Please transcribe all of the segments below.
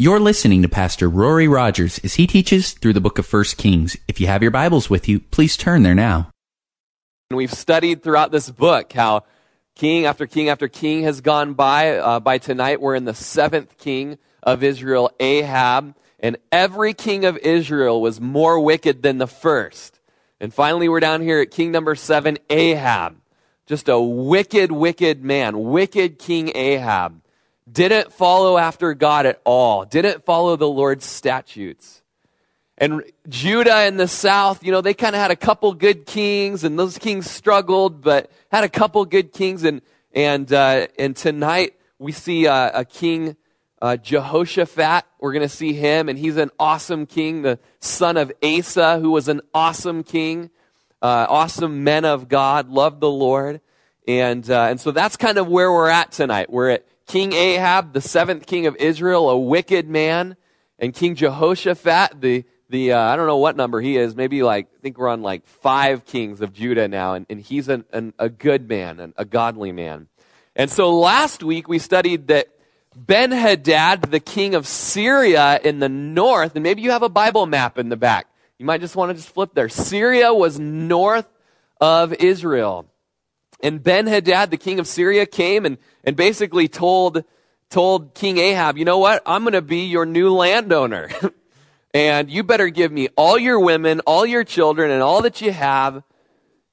You're listening to Pastor Rory Rodgers as he teaches through the book of 1 Kings. If you have your Bibles with you, please turn there now. And We've studied throughout this book how king after king after king has gone by. Uh, by tonight, we're in the seventh king of Israel, Ahab. And every king of Israel was more wicked than the first. And finally, we're down here at king number seven, Ahab. Just a wicked, wicked man, wicked King Ahab didn't follow after God at all, didn't follow the Lord's statutes. And Judah in the south, you know, they kind of had a couple good kings, and those kings struggled, but had a couple good kings. And and uh, and tonight we see uh, a king, uh, Jehoshaphat. We're going to see him, and he's an awesome king, the son of Asa, who was an awesome king, uh, awesome men of God, loved the Lord, and uh, and so that's kind of where we're at tonight. We're at King Ahab, the seventh king of Israel, a wicked man, and King Jehoshaphat, the, the uh, I don't know what number he is, maybe like, I think we're on like five kings of Judah now, and, and he's an, an, a good man, an, a godly man. And so last week we studied that Ben Hadad, the king of Syria in the north, and maybe you have a Bible map in the back. You might just want to just flip there. Syria was north of Israel. And Ben Hadad, the king of Syria, came and, and basically told, told King Ahab, you know what? I'm going to be your new landowner. and you better give me all your women, all your children, and all that you have.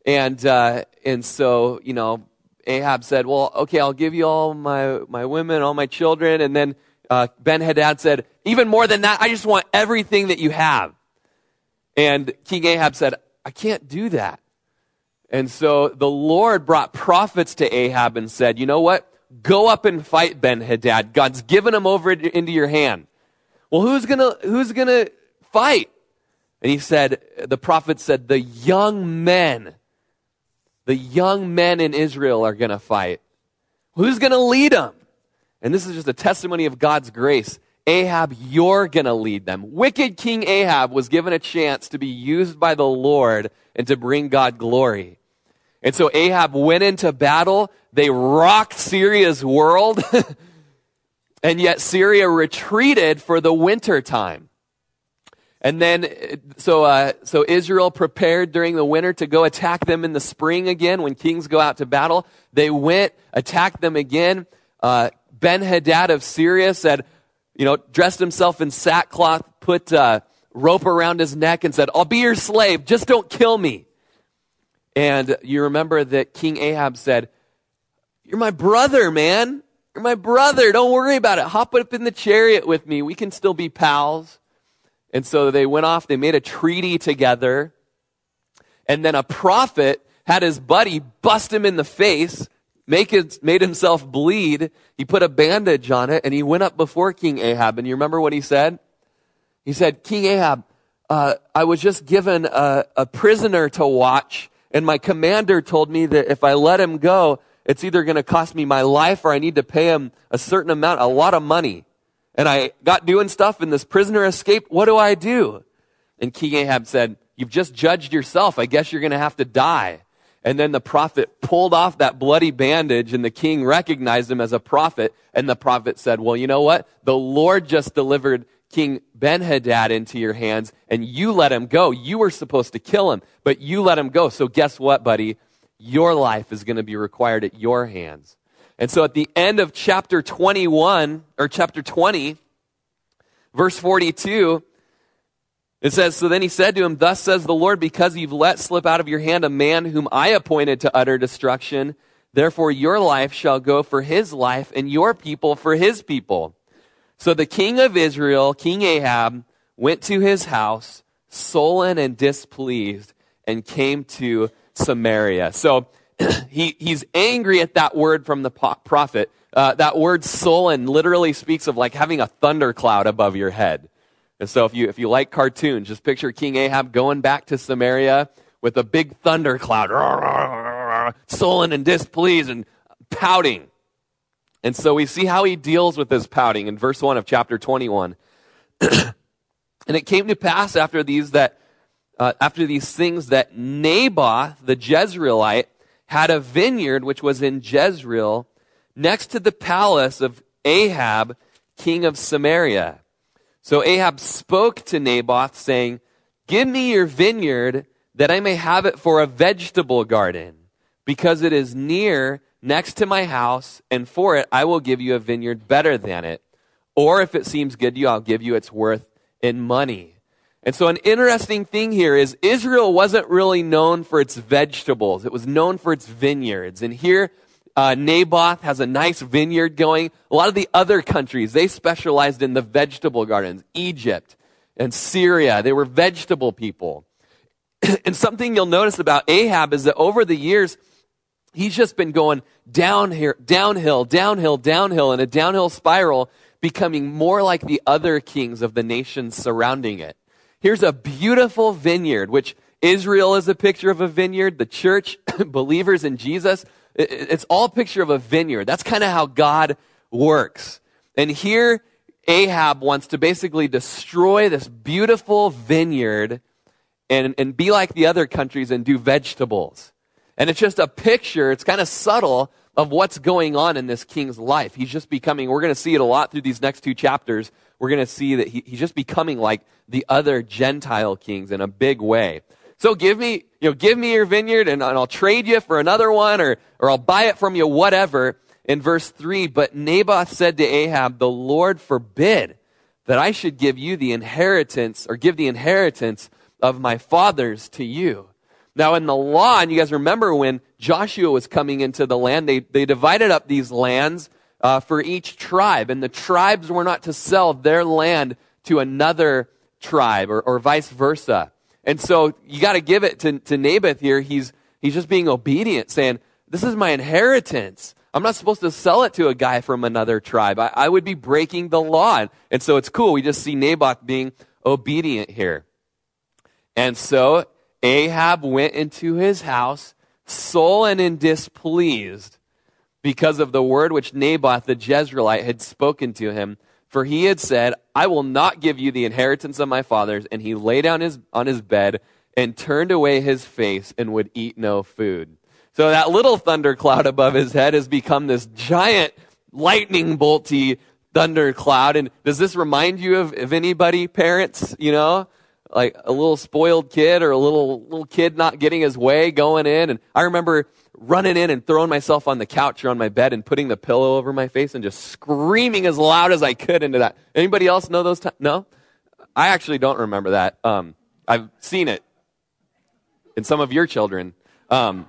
And, uh, and so, you know, Ahab said, well, okay, I'll give you all my, my women, all my children. And then uh, Ben Hadad said, even more than that, I just want everything that you have. And King Ahab said, I can't do that. And so the Lord brought prophets to Ahab and said, You know what? Go up and fight Ben Hadad. God's given him over into your hand. Well, who's gonna, who's gonna fight? And he said, the prophet said, the young men, the young men in Israel are gonna fight. Who's gonna lead them? And this is just a testimony of God's grace. Ahab, you're gonna lead them. Wicked King Ahab was given a chance to be used by the Lord and to bring God glory. And so Ahab went into battle. They rocked Syria's world. and yet Syria retreated for the winter time. And then, so, uh, so Israel prepared during the winter to go attack them in the spring again when kings go out to battle. They went, attacked them again. Uh, ben Hadad of Syria said, you know, dressed himself in sackcloth, put uh, rope around his neck, and said, I'll be your slave, just don't kill me. And you remember that King Ahab said, You're my brother, man. You're my brother. Don't worry about it. Hop up in the chariot with me. We can still be pals. And so they went off, they made a treaty together. And then a prophet had his buddy bust him in the face, make it, made himself bleed. He put a bandage on it, and he went up before King Ahab. And you remember what he said? He said, King Ahab, uh, I was just given a, a prisoner to watch and my commander told me that if I let him go, it's either going to cost me my life or I need to pay him a certain amount, a lot of money. And I got doing stuff and this prisoner escaped. What do I do? And King Ahab said, You've just judged yourself. I guess you're going to have to die. And then the prophet pulled off that bloody bandage and the king recognized him as a prophet. And the prophet said, Well, you know what? The Lord just delivered King Ben Hadad into your hands and you let him go. You were supposed to kill him, but you let him go. So guess what, buddy? Your life is going to be required at your hands. And so at the end of chapter 21, or chapter 20, verse 42, it says, So then he said to him, Thus says the Lord, because you've let slip out of your hand a man whom I appointed to utter destruction, therefore your life shall go for his life, and your people for his people. So the king of Israel, King Ahab, went to his house, sullen and displeased, and came to Samaria. So he, he's angry at that word from the prophet. Uh, that word sullen literally speaks of like having a thundercloud above your head. And so if you, if you like cartoons, just picture King Ahab going back to Samaria with a big thundercloud, sullen and displeased and pouting. And so we see how he deals with this pouting in verse 1 of chapter 21. and it came to pass after these that uh, after these things that Naboth the Jezreelite had a vineyard which was in Jezreel next to the palace of Ahab king of Samaria. So Ahab spoke to Naboth, saying, Give me your vineyard that I may have it for a vegetable garden, because it is near next to my house, and for it I will give you a vineyard better than it. Or if it seems good to you, I'll give you its worth in money. And so, an interesting thing here is Israel wasn't really known for its vegetables, it was known for its vineyards. And here, uh, Naboth has a nice vineyard going. A lot of the other countries, they specialized in the vegetable gardens. Egypt and Syria, they were vegetable people. and something you'll notice about Ahab is that over the years, he's just been going down here, downhill, downhill, downhill in a downhill spiral, becoming more like the other kings of the nations surrounding it. Here's a beautiful vineyard, which Israel is a picture of a vineyard, the church, believers in Jesus, it's all a picture of a vineyard. That's kind of how God works. And here, Ahab wants to basically destroy this beautiful vineyard and, and be like the other countries and do vegetables. And it's just a picture, it's kind of subtle of what's going on in this king's life. He's just becoming, we're going to see it a lot through these next two chapters. We're going to see that he, he's just becoming like the other Gentile kings in a big way. So give me, you know, give me your vineyard and, and I'll trade you for another one or, or I'll buy it from you, whatever. In verse 3, but Naboth said to Ahab, the Lord forbid that I should give you the inheritance or give the inheritance of my fathers to you. Now in the law, and you guys remember when Joshua was coming into the land, they, they divided up these lands uh, for each tribe, and the tribes were not to sell their land to another tribe or, or vice versa. And so you got to give it to, to Naboth here. He's, he's just being obedient, saying, This is my inheritance. I'm not supposed to sell it to a guy from another tribe. I, I would be breaking the law. And so it's cool. We just see Naboth being obedient here. And so Ahab went into his house, sullen and displeased because of the word which Naboth the Jezreelite had spoken to him for he had said, I will not give you the inheritance of my fathers. And he lay down his, on his bed and turned away his face and would eat no food. So that little thundercloud above his head has become this giant lightning bolty thundercloud. And does this remind you of, of anybody, parents? You know, like a little spoiled kid or a little little kid not getting his way going in. And I remember running in and throwing myself on the couch or on my bed and putting the pillow over my face and just screaming as loud as I could into that. Anybody else know those times? No? I actually don't remember that. Um, I've seen it in some of your children. Um,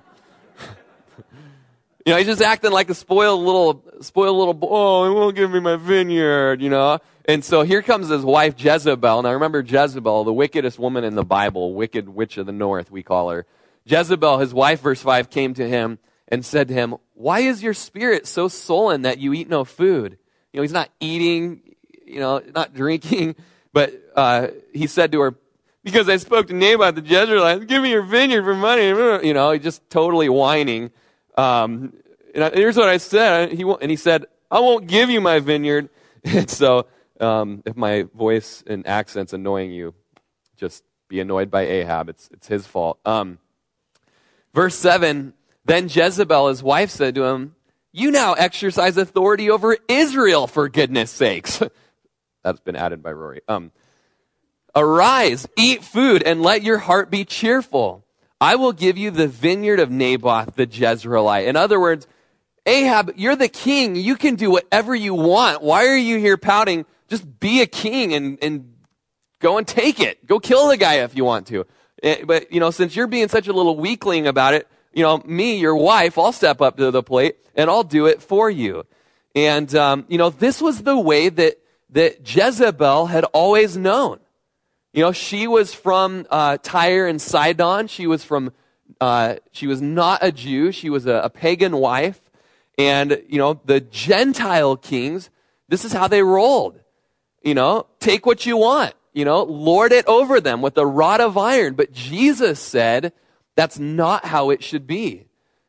you know, he's just acting like a spoiled little, spoiled little boy. Oh, he won't give me my vineyard, you know. And so here comes his wife Jezebel. Now remember Jezebel, the wickedest woman in the Bible, wicked witch of the north, we call her. Jezebel, his wife, verse 5, came to him and said to him, Why is your spirit so sullen that you eat no food? You know, he's not eating, you know, not drinking, but uh, he said to her, Because I spoke to Naboth the Jezreelite, give me your vineyard for money. You know, he's just totally whining. Um, and here's what I said. He, and he said, I won't give you my vineyard. And so, um, if my voice and accent's annoying you, just be annoyed by Ahab. It's, it's his fault. Um, Verse 7 Then Jezebel, his wife, said to him, You now exercise authority over Israel, for goodness sakes. That's been added by Rory. Um, Arise, eat food, and let your heart be cheerful. I will give you the vineyard of Naboth the Jezreelite. In other words, Ahab, you're the king. You can do whatever you want. Why are you here pouting? Just be a king and, and go and take it. Go kill the guy if you want to. Eh, but, you know, since you're being such a little weakling about it, you know, me, your wife, I'll step up to the plate and I'll do it for you. And, um, you know, this was the way that, that Jezebel had always known. You know, she was from uh, Tyre and Sidon. She was from, uh, she was not a Jew. She was a, a pagan wife. And, you know, the Gentile kings, this is how they rolled. You know, take what you want you know, lord it over them with a rod of iron. But Jesus said that's not how it should be.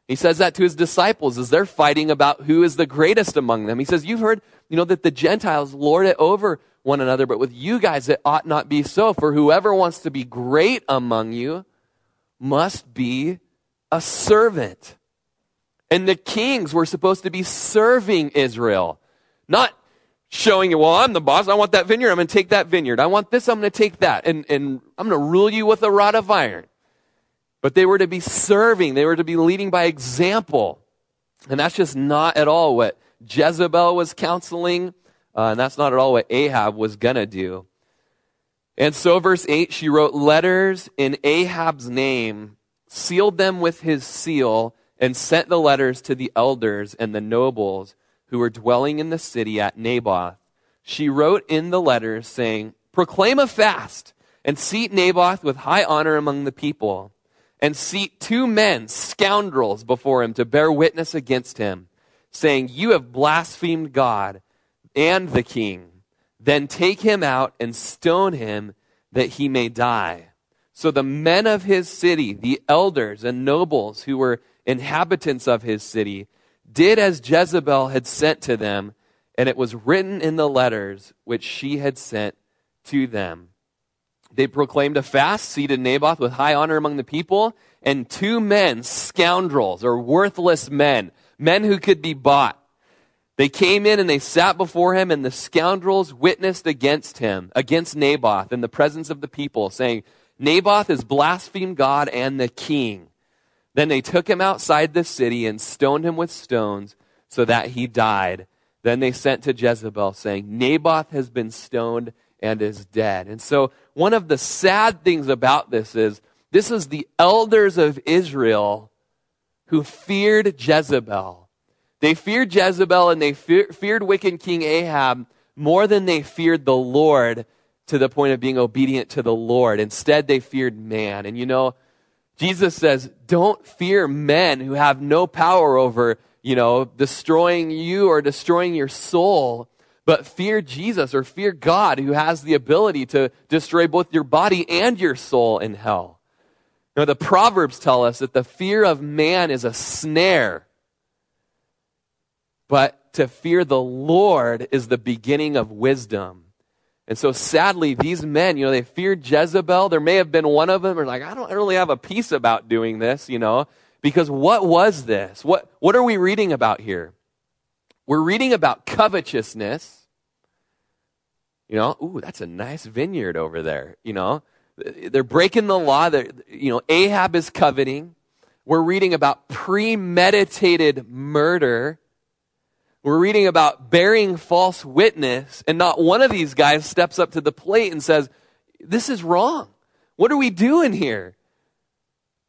He says that to his disciples as they're fighting about who is the greatest among them. He says, You've heard, you know, that the Gentiles lord it over one another, but with you guys it ought not be so. For whoever wants to be great among you must be a servant. And the kings were supposed to be serving Israel, not showing you, well, I'm the boss. I want that vineyard. I'm going to take that vineyard. I want this. I'm going to take that. And, and I'm going to rule you with a rod of iron. But they were to be serving. They were to be leading by example. And that's just not at all what Jezebel was counseling. Uh, and that's not at all what Ahab was going to do. And so, verse 8, she wrote letters in Ahab's name, sealed them with his seal, and sent the letters to the elders and the nobles who were dwelling in the city at Naboth. She wrote in the letter saying, Proclaim a fast, and seat Naboth with high honor among the people, and seat two men, scoundrels, before him to bear witness against him, saying, You have blasphemed God and the king. Then take him out and stone him that he may die. So the men of his city, the elders and nobles who were inhabitants of his city, did as Jezebel had sent to them, and it was written in the letters which she had sent to them. They proclaimed a fast, seated Naboth with high honor among the people, and two men, scoundrels or worthless men, men who could be bought. They came in and they sat before him, and the scoundrels witnessed against him, against Naboth, in the presence of the people, saying, Naboth has blasphemed God and the king. Then they took him outside the city and stoned him with stones so that he died. Then they sent to Jezebel, saying, Naboth has been stoned and is dead. And so, one of the sad things about this is this is the elders of Israel who feared Jezebel. They feared Jezebel and they feared wicked King Ahab more than they feared the Lord to the point of being obedient to the Lord. Instead, they feared man. And you know, Jesus says, don't fear men who have no power over, you know, destroying you or destroying your soul, but fear Jesus or fear God who has the ability to destroy both your body and your soul in hell. Now, the Proverbs tell us that the fear of man is a snare, but to fear the Lord is the beginning of wisdom. And so sadly, these men, you know, they feared Jezebel. There may have been one of them who like, I don't really have a peace about doing this, you know, because what was this? What, what are we reading about here? We're reading about covetousness. You know, ooh, that's a nice vineyard over there, you know. They're breaking the law. They're, you know, Ahab is coveting. We're reading about premeditated murder. We're reading about bearing false witness, and not one of these guys steps up to the plate and says, This is wrong. What are we doing here?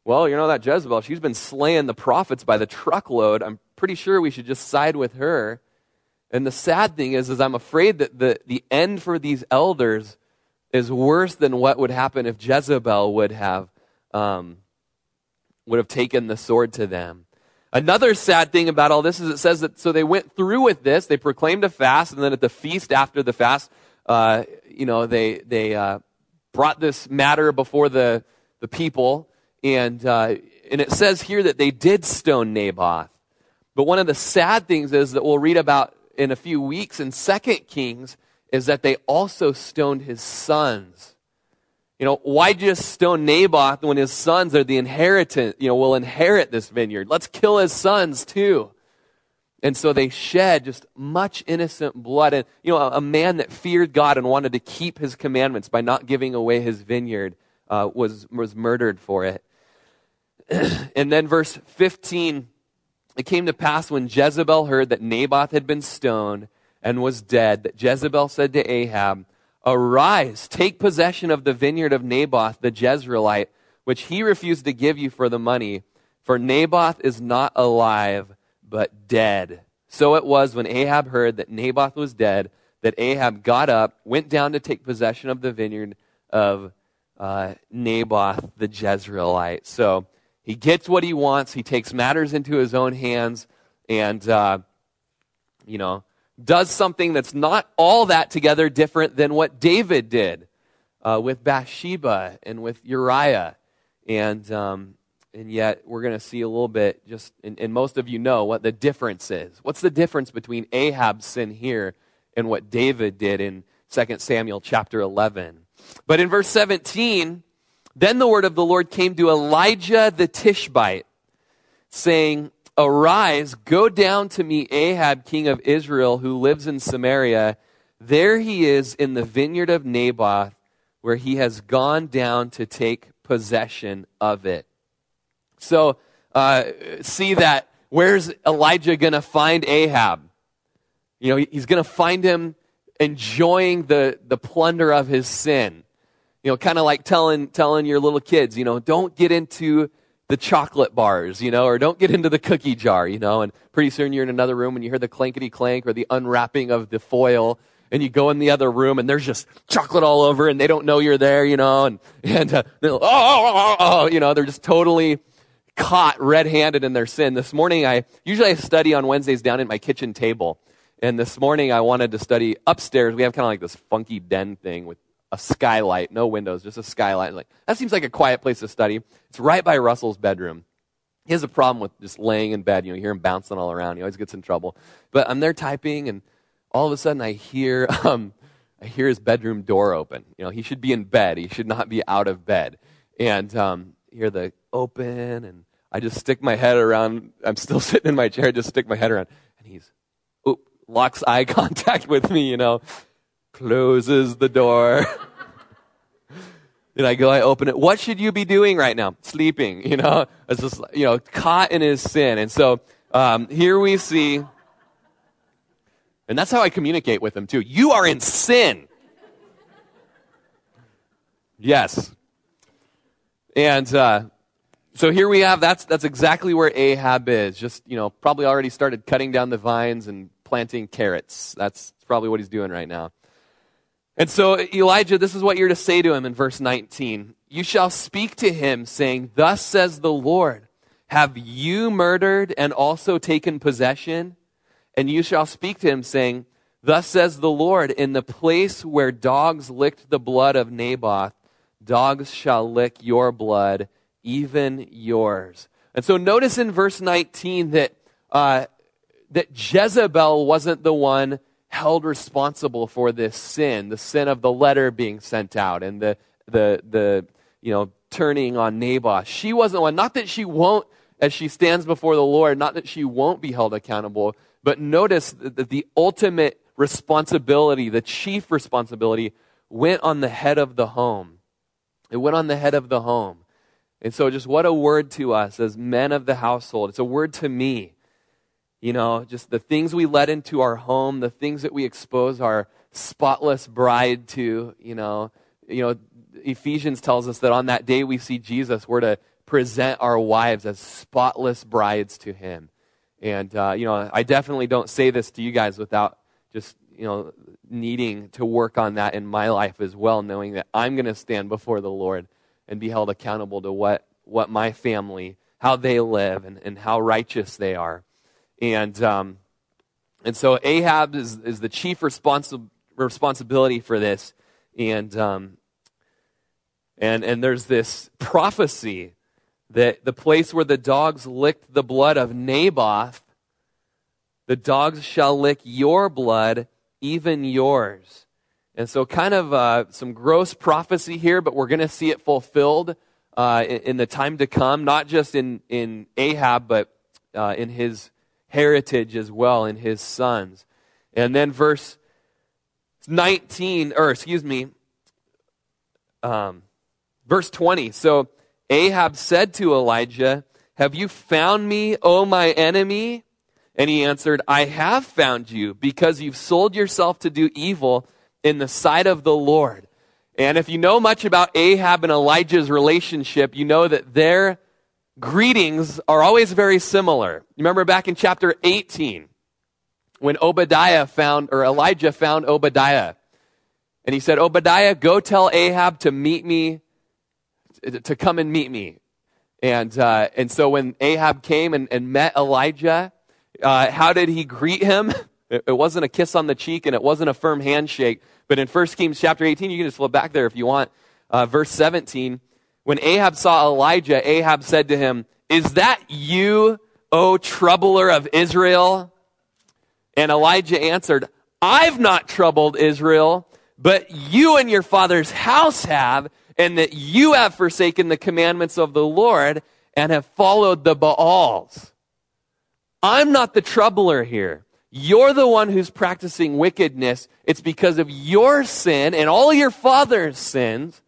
Well, you know that Jezebel, she's been slaying the prophets by the truckload. I'm pretty sure we should just side with her. And the sad thing is, is I'm afraid that the, the end for these elders is worse than what would happen if Jezebel would have, um, would have taken the sword to them. Another sad thing about all this is it says that so they went through with this, they proclaimed a fast, and then at the feast after the fast, uh, you know, they they uh, brought this matter before the the people, and uh, and it says here that they did stone Naboth. But one of the sad things is that we'll read about in a few weeks in Second Kings is that they also stoned his sons. You know, why just stone Naboth when his sons are the inheritance, you know, will inherit this vineyard? Let's kill his sons too. And so they shed just much innocent blood. And, you know, a, a man that feared God and wanted to keep his commandments by not giving away his vineyard uh, was, was murdered for it. and then verse 15 it came to pass when Jezebel heard that Naboth had been stoned and was dead, that Jezebel said to Ahab, Arise, take possession of the vineyard of Naboth the Jezreelite, which he refused to give you for the money, for Naboth is not alive, but dead. So it was when Ahab heard that Naboth was dead, that Ahab got up, went down to take possession of the vineyard of uh, Naboth the Jezreelite. So he gets what he wants. He takes matters into his own hands, and uh, you know does something that's not all that together different than what David did uh, with Bathsheba and with Uriah. And, um, and yet, we're going to see a little bit, just, and, and most of you know what the difference is. What's the difference between Ahab's sin here and what David did in 2 Samuel chapter 11? But in verse 17, then the word of the Lord came to Elijah the Tishbite, saying, Arise, go down to meet Ahab, king of Israel, who lives in Samaria, There he is in the vineyard of Naboth, where he has gone down to take possession of it. So, uh, see that. Where's Elijah going to find Ahab? You know, he's going to find him enjoying the, the plunder of his sin. You know, kind of like telling, telling your little kids, you know, don't get into the chocolate bars, you know, or don't get into the cookie jar, you know, and pretty soon you're in another room and you hear the clankety clank or the unwrapping of the foil and you go in the other room and there's just chocolate all over and they don't know you're there, you know, and, and, uh, oh, oh, oh, oh, you know, they're just totally caught red-handed in their sin. This morning I, usually I study on Wednesdays down at my kitchen table. And this morning I wanted to study upstairs. We have kind of like this funky den thing with a skylight, no windows, just a skylight. Like, that seems like a quiet place to study. It's right by Russell's bedroom. He has a problem with just laying in bed. You know, you hear him bouncing all around. He always gets in trouble. But I'm there typing and all of a sudden I hear, um, I hear his bedroom door open. You know, he should be in bed. He should not be out of bed. And um, hear the open, and I just stick my head around. I'm still sitting in my chair, I just stick my head around, and he's, oh, locks eye contact with me. You know, closes the door. and I go, I open it. What should you be doing right now? Sleeping. You know, it's just you know caught in his sin. And so um, here we see and that's how I communicate with him too. You are in sin. Yes. And uh, so here we have that's, that's exactly where Ahab is. Just, you know, probably already started cutting down the vines and planting carrots. That's probably what he's doing right now. And so, Elijah, this is what you're to say to him in verse 19. You shall speak to him, saying, Thus says the Lord, Have you murdered and also taken possession? And you shall speak to him, saying, Thus says the Lord, in the place where dogs licked the blood of Naboth, dogs shall lick your blood, even yours. And so notice in verse 19 that, uh, that Jezebel wasn't the one held responsible for this sin, the sin of the letter being sent out and the, the, the you know, turning on Naboth. She wasn't one. Not that she won't, as she stands before the Lord, not that she won't be held accountable, but notice that the ultimate responsibility, the chief responsibility, went on the head of the home. It went on the head of the home. And so, just what a word to us as men of the household. It's a word to me. You know, just the things we let into our home, the things that we expose our spotless bride to, you know. You know, Ephesians tells us that on that day we see Jesus, we're to present our wives as spotless brides to him. And, uh, you know, I definitely don't say this to you guys without just, you know, needing to work on that in my life as well, knowing that I'm going to stand before the Lord and be held accountable to what, what my family, how they live, and, and how righteous they are. And, um, and so Ahab is, is the chief responsi- responsibility for this. And, um, and, and there's this prophecy that the place where the dogs licked the blood of Naboth, the dogs shall lick your blood, even yours. And so, kind of uh, some gross prophecy here, but we're going to see it fulfilled uh, in, in, the time to come, not just in, in Ahab, but uh, in his heritage as well, in his sons. And then, verse 19, or excuse me, um, verse 20. So, Ahab said to Elijah, Have you found me, O my enemy? And he answered, I have found you because you've sold yourself to do evil in the sight of the Lord. And if you know much about Ahab and Elijah's relationship, you know that their greetings are always very similar. Remember back in chapter 18 when Obadiah found, or Elijah found Obadiah. And he said, Obadiah, go tell Ahab to meet me to come and meet me. And, uh, and so when Ahab came and, and met Elijah, uh, how did he greet him? It, wasn't a kiss on the cheek and it wasn't a firm handshake. But in 1 Kings chapter 18, you can just flip back there if you want. Uh, verse 17, when Ahab saw Elijah, Ahab said to him, Is that you, O troubler of Israel? And Elijah answered, I've not troubled Israel, but you and your father's house have, and that you have forsaken the commandments of the Lord and have followed the Baals. I'm not the troubler here. You're the one who's practicing wickedness. It's because of your sin and all your father's sins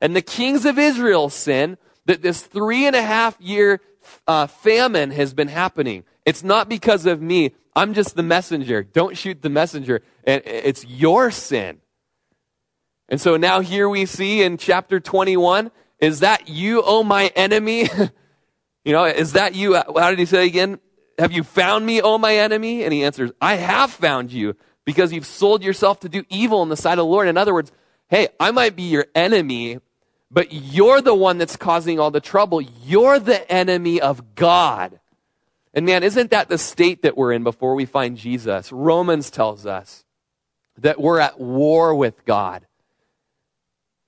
and the kings of Israel sin that this three and a half year uh, famine has been happening. It's not because of me. I'm just the messenger. Don't shoot the messenger. And it's your sin. And so now here we see in chapter 21, is that you, oh my enemy? you know, is that you? How did he say again? Have you found me, oh my enemy? And he answers, I have found you because you've sold yourself to do evil in the sight of the Lord. In other words, hey, I might be your enemy, but you're the one that's causing all the trouble. You're the enemy of God. And man, isn't that the state that we're in before we find Jesus? Romans tells us that we're at war with God.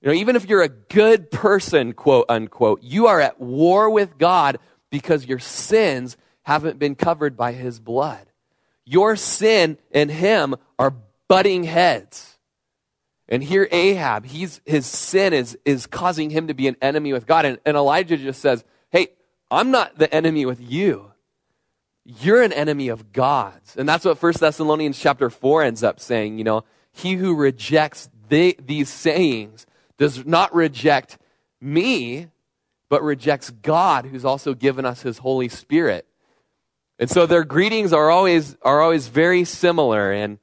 You know, even if you're a good person, quote unquote, you are at war with God because your sins haven't been covered by his blood. Your sin and him are butting heads. And here Ahab, he's, his sin is, is causing him to be an enemy with God. And, and Elijah just says, Hey, I'm not the enemy with you. You're an enemy of God's. And that's what First Thessalonians chapter 4 ends up saying. You know, he who rejects the, these sayings does not reject me, but rejects God who's also given us his Holy Spirit. And so their greetings are always, are always very similar. And,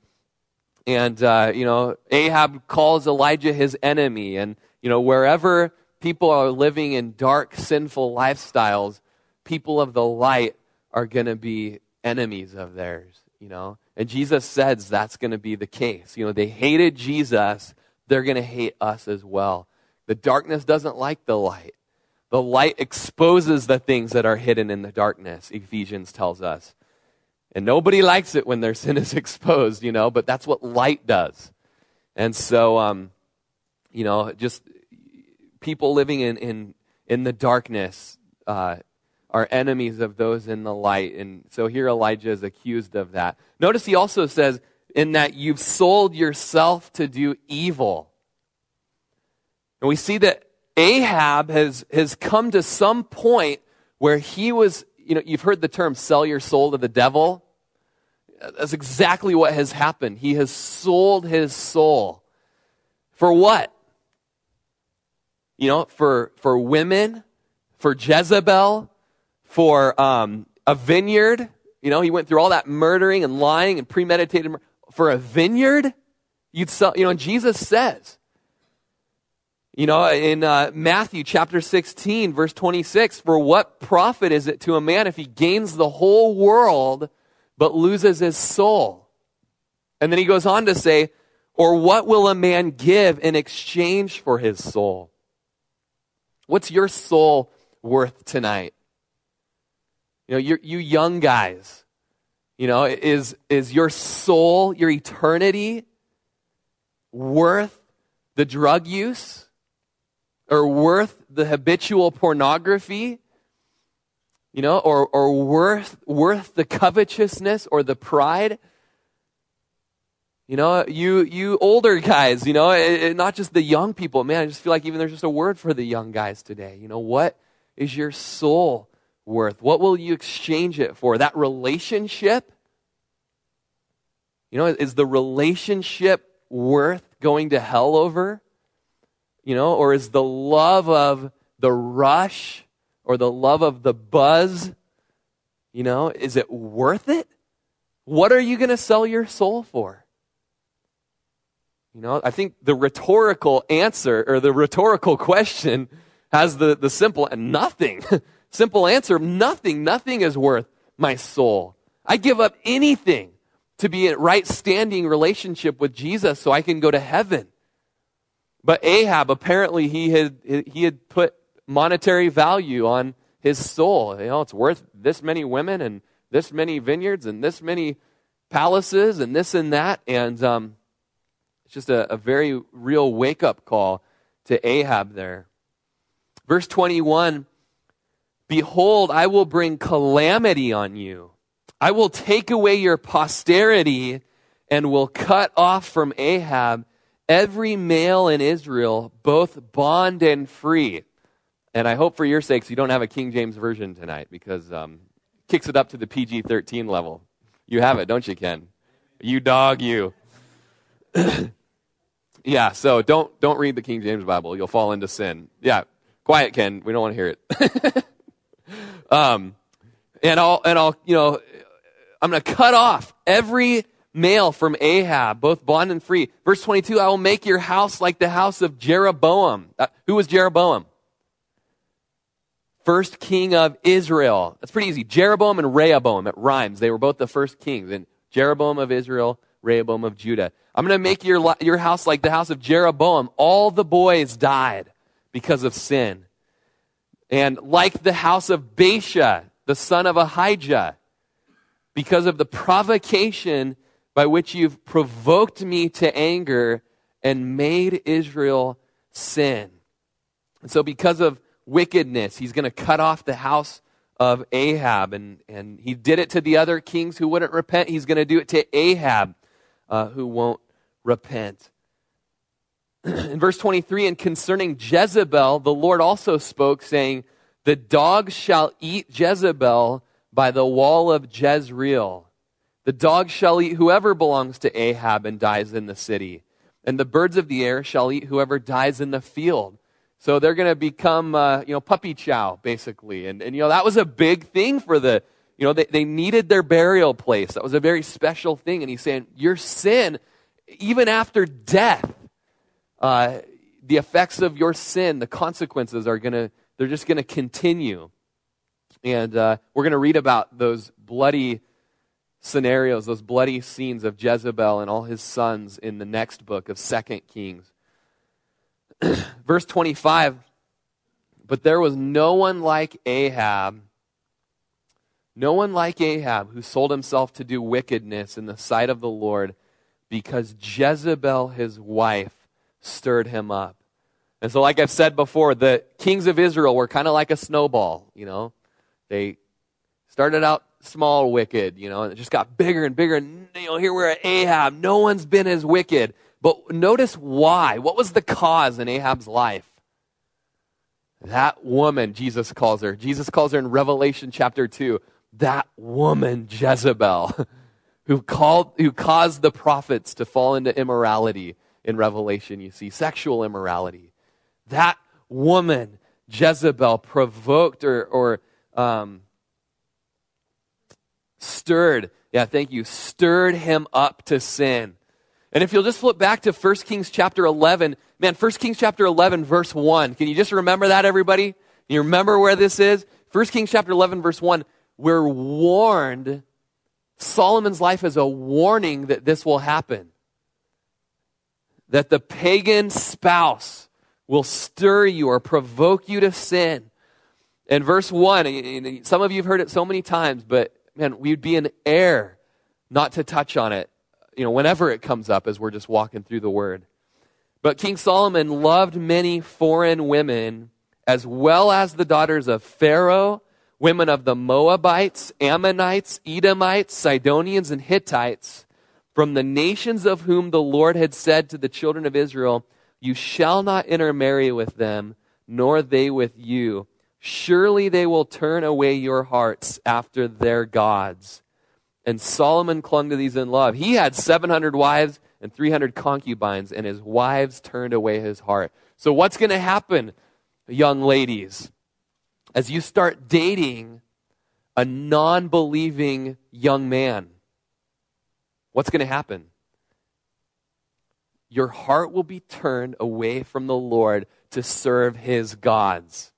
and uh, you know, Ahab calls Elijah his enemy. And, you know, wherever people are living in dark, sinful lifestyles, people of the light are going to be enemies of theirs, you know. And Jesus says that's going to be the case. You know, they hated Jesus they're going to hate us as well. The darkness doesn't like the light. The light exposes the things that are hidden in the darkness, Ephesians tells us. And nobody likes it when their sin is exposed, you know, but that's what light does. And so, um, you know, just people living in, in, in the darkness uh, are enemies of those in the light. And so here Elijah is accused of that. Notice he also says, in that you've sold yourself to do evil. And we see that Ahab has, has come to some point where he was, you know, you've heard the term sell your soul to the devil. That's exactly what has happened. He has sold his soul. For what? You know, for, for women, for Jezebel, for um, a vineyard. You know, he went through all that murdering and lying and premeditated murder for a vineyard? You'd sell, you know, Jesus says, you know, in uh, Matthew chapter 16, verse 26, for what profit is it to a man if he gains the whole world but loses his soul? And then he goes on to say, or what will a man give in exchange for his soul? What's your soul worth tonight? You know, you young guys, you know, is, is your soul, your eternity worth the drug use or worth the habitual pornography? You know, or, or worth, worth the covetousness or the pride? You know, you, you older guys, you know, it, it, not just the young people. Man, I just feel like even there's just a word for the young guys today. You know, what is your soul worth? What will you exchange it for? That relationship? You know, is the relationship worth going to hell over? You know, or is the love of the rush or the love of the buzz, you know, is it worth it? What are you going to sell your soul for? You know, I think the rhetorical answer or the rhetorical question has the, the simple and nothing. Simple answer nothing. Nothing is worth my soul. I give up anything to be in right standing relationship with Jesus so I can go to heaven. But Ahab, apparently, he had, he had put monetary value on his soul. You know, it's worth this many women and this many vineyards and this many palaces and this and that. And um, it's just a, a very real wake up call to Ahab there. Verse 21 Behold, I will bring calamity on you. I will take away your posterity and will cut off from Ahab every male in Israel, both bond and free. And I hope for your sakes you don't have a King James version tonight because um, kicks it up to the PG 13 level. You have it, don't you, Ken? You dog, you. yeah, so don't don't read the King James Bible. You'll fall into sin. Yeah, quiet, Ken. We don't want to hear it. um, and I'll and I'll you know, I'm going to cut off every male from Ahab, both bond and free. Verse 22, I will make your house like the house of Jeroboam. Uh, who was Jeroboam? First king of Israel. That's pretty easy. Jeroboam and Rehoboam. It rhymes. They were both the first kings. And Jeroboam of Israel, Rehoboam of Judah. I'm going to make your, your house like the house of Jeroboam. All the boys died because of sin. And like the house of Baasha, the son of Ahijah, because of the provocation by which you've provoked me to anger and made Israel sin. And so, because of wickedness, he's going to cut off the house of Ahab. And, and he did it to the other kings who wouldn't repent. He's going to do it to Ahab, uh, who won't repent. In verse 23, and concerning Jezebel, the Lord also spoke, saying, The dogs shall eat Jezebel by the wall of Jezreel. The dog shall eat whoever belongs to Ahab and dies in the city. And the birds of the air shall eat whoever dies in the field. So they're going to become, uh, you know, puppy chow, basically. And, and, you know, that was a big thing for the, you know, they, they needed their burial place. That was a very special thing. And he's saying, your sin, even after death, uh, the effects of your sin, the consequences are going to, they're just going to continue. And uh, we're going to read about those bloody scenarios, those bloody scenes of Jezebel and all his sons in the next book of Second Kings. Verse 25 But there was no one like Ahab, no one like Ahab who sold himself to do wickedness in the sight of the Lord because Jezebel, his wife, stirred him up. And so, like I've said before, the kings of Israel were kind of like a snowball, you know. They started out small wicked, you know, and it just got bigger and bigger. And, you know, here we're at Ahab. No one's been as wicked. But notice why. What was the cause in Ahab's life? That woman, Jesus calls her. Jesus calls her in Revelation chapter 2. That woman, Jezebel, who, called, who caused the prophets to fall into immorality in Revelation, you see, sexual immorality. That woman, Jezebel, provoked or, or um, stirred, yeah, thank you, stirred him up to sin. And if you'll just flip back to 1 Kings chapter 11, man, 1 Kings chapter 11, verse 1. Can you just remember that, everybody? You remember where this is? 1 Kings chapter 11, verse 1. We're warned, Solomon's life is a warning that this will happen. That the pagan spouse will stir you or provoke you to sin. In verse 1, some of you have heard it so many times, but man, we'd be an error not to touch on it, you know, whenever it comes up as we're just walking through the Word. But King Solomon loved many foreign women, as well as the daughters of Pharaoh, women of the Moabites, Ammonites, Edomites, Sidonians, and Hittites, from the nations of whom the Lord had said to the children of Israel, You shall not intermarry with them, nor they with you Surely they will turn away your hearts after their gods. And Solomon clung to these in love. He had 700 wives and 300 concubines, and his wives turned away his heart. So, what's going to happen, young ladies, as you start dating a non believing young man? What's going to happen? Your heart will be turned away from the Lord to serve his gods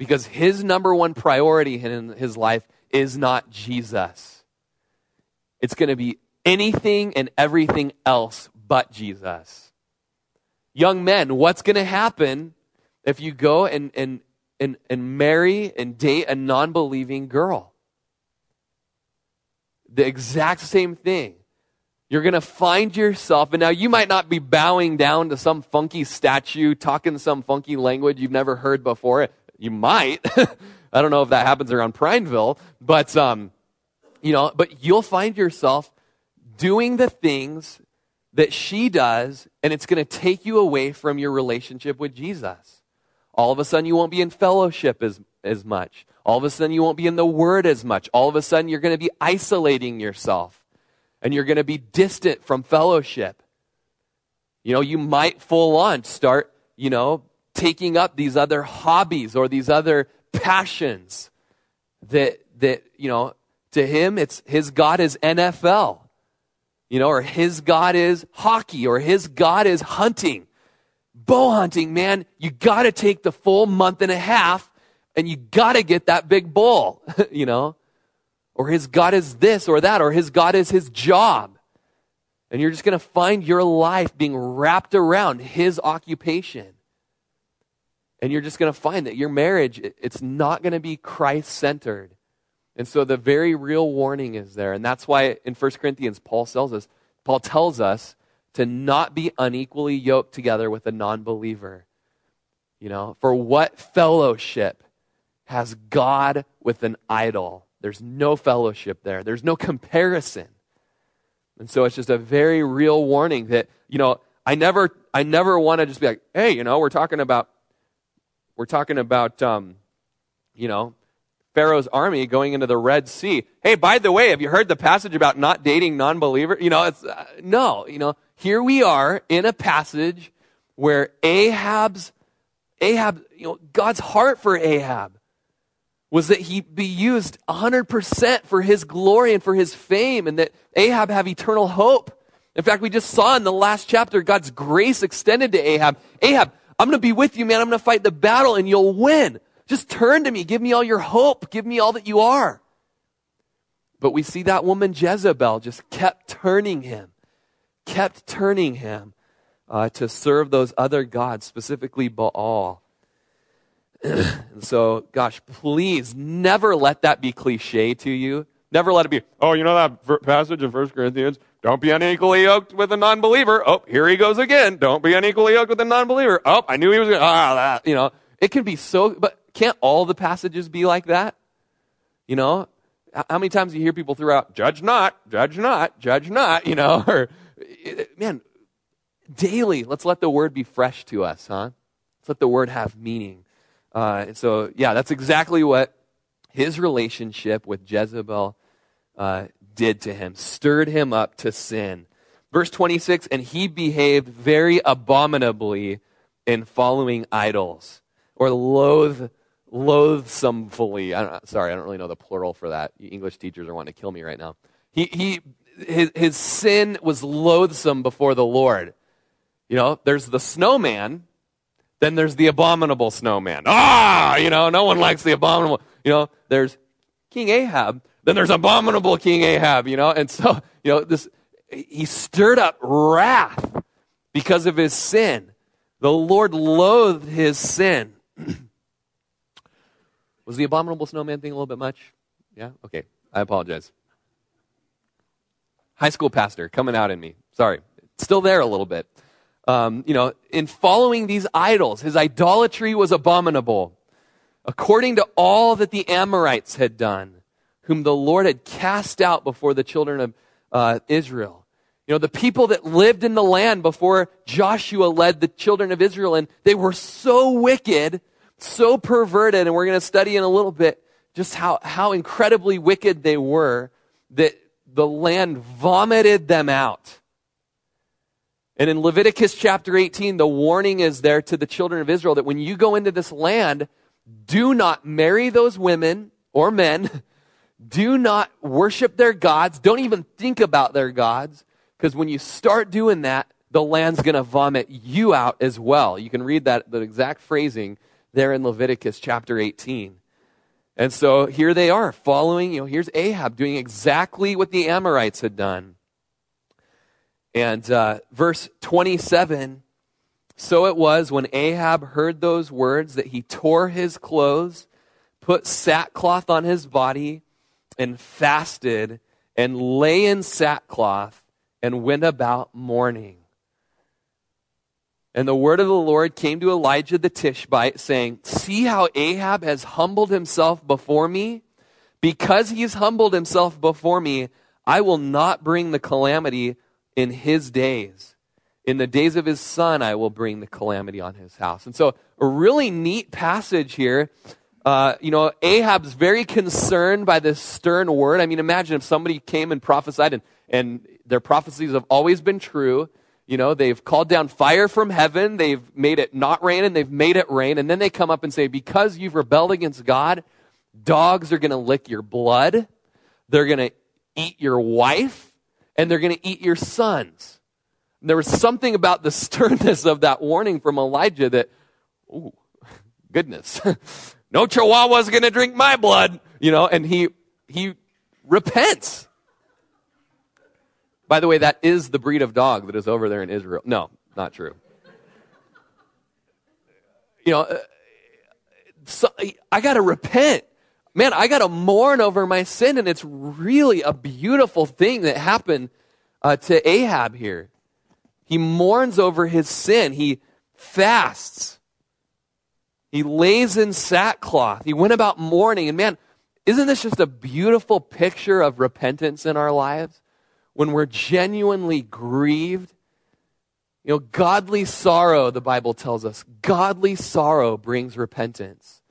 because his number one priority in his life is not Jesus. It's going to be anything and everything else but Jesus. Young men, what's going to happen if you go and, and, and, and marry and date a non believing girl? The exact same thing. You're going to find yourself, and now you might not be bowing down to some funky statue, talking some funky language you've never heard before. You might. I don't know if that happens around Prineville, but um, you know, but you'll find yourself doing the things that she does, and it's going to take you away from your relationship with Jesus. All of a sudden, you won't be in fellowship as, as much. All of a sudden, you won't be in the Word as much. All of a sudden, you're going to be isolating yourself. and you're going to be distant from fellowship. You know, you might full on start, you know, taking up these other hobbies or these other passions that, that, you know, to him, it's his God is NFL, you know, or his God is hockey, or his God is hunting. Bow hunting, man, you got to take the full month and a half and you got to get that big bull, you know, or his God is this or that, or his God is his job. And you're just going to find your life being wrapped around his occupation. And you're just going to find that your marriage, it's not going to be Christ centered. And so the very real warning is there. And that's why in 1 Corinthians, Paul tells us, Paul tells us to not be unequally yoked together with a non believer. You know, for what fellowship has God with an idol? There's no fellowship there, there's no comparison. And so it's just a very real warning that, you know, I never, I never want to just be like, hey, you know, we're talking about, we're talking about, um, you know, Pharaoh's army going into the Red Sea. Hey, by the way, have you heard the passage about not dating non-believers? You know, it's uh, no. You know, here we are in a passage where Ahab's Ahab, you know, God's heart for Ahab was that he be used 100% for his glory and for his fame, and that Ahab have eternal hope. In fact, we just saw in the last chapter God's grace extended to Ahab. Ahab, I'm going to be with you, man. I'm going to fight the battle, and you'll win. Just turn to me. Give me all your hope. Give me all that you are. But we see that woman Jezebel just kept turning him, kept turning him uh, to serve those other gods, specifically Baal. and so, gosh, please never let that be cliche to you. Never let it be, oh, you know that passage in 1 Corinthians? Don't be unequally yoked with a non believer. Oh, here he goes again. Don't be unequally yoked with a non believer. Oh, I knew he was going to, ah, that. You know, it can be so, but can't all the passages be like that? You know, how many times you hear people throughout, judge not, judge not, judge not, you know, or, man, daily, let's let the word be fresh to us, huh? Let's let the word have meaning. Uh, and so, yeah, that's exactly what his relationship with Jezebel uh, did to him, stirred him up to sin. Verse 26, and he behaved very abominably in following idols, or loathe loathsomefully. I don't, sorry, I don't really know the plural for that. You English teachers are wanting to kill me right now. He, he, his, his sin was loathsome before the Lord. You know, there's the snowman, then there's the abominable snowman. Ah, you know, no one likes the abominable. You know, there's King Ahab, then there's abominable King Ahab, you know, and so, you know, this, he stirred up wrath because of his sin. The Lord loathed his sin. Was the abominable snowman thing a little bit much? Yeah? Okay. I apologize. High school pastor coming out in me. Sorry. Still there a little bit. Um, you know, in following these idols, his idolatry was abominable, according to all that the Amorites had done, whom the Lord had cast out before the children of uh, Israel. You know, the people that lived in the land before Joshua led the children of Israel, and they were so wicked so perverted, and we're going to study in a little bit just how, how incredibly wicked they were that the land vomited them out. And in Leviticus chapter 18, the warning is there to the children of Israel that when you go into this land, do not marry those women or men. Do not worship their gods. Don't even think about their gods. Because when you start doing that, the land's going to vomit you out as well. You can read that, the exact phrasing there in Leviticus chapter 18. And so here they are following, you know, here's Ahab doing exactly what the Amorites had done. And uh, verse 27 So it was when Ahab heard those words that he tore his clothes, put sackcloth on his body, and fasted, and lay in sackcloth, and went about mourning. And the word of the Lord came to Elijah the Tishbite, saying, See how Ahab has humbled himself before me? Because he has humbled himself before me, I will not bring the calamity in his days. In the days of his son, I will bring the calamity on his house. And so, a really neat passage here. Uh, you know, Ahab's very concerned by this stern word. I mean, imagine if somebody came and prophesied and and their prophecies have always been true. You know, they've called down fire from heaven, they've made it not rain, and they've made it rain. And then they come up and say, because you've rebelled against God, dogs are going to lick your blood, they're going to eat your wife, and they're going to eat your sons. And there was something about the sternness of that warning from Elijah that, ooh, goodness. no chihuahua's going to drink my blood, you know, and he, he repents. By the way, that is the breed of dog that is over there in Israel. No, not true. You know, uh, so, I got to repent. Man, I got to mourn over my sin, and it's really a beautiful thing that happened uh, to Ahab here. He mourns over his sin. He fasts. He lays in sackcloth. He went about mourning. And man, isn't this just a beautiful picture of repentance in our lives? when we're genuinely grieved, you know, godly sorrow, the Bible tells us, godly sorrow brings repentance.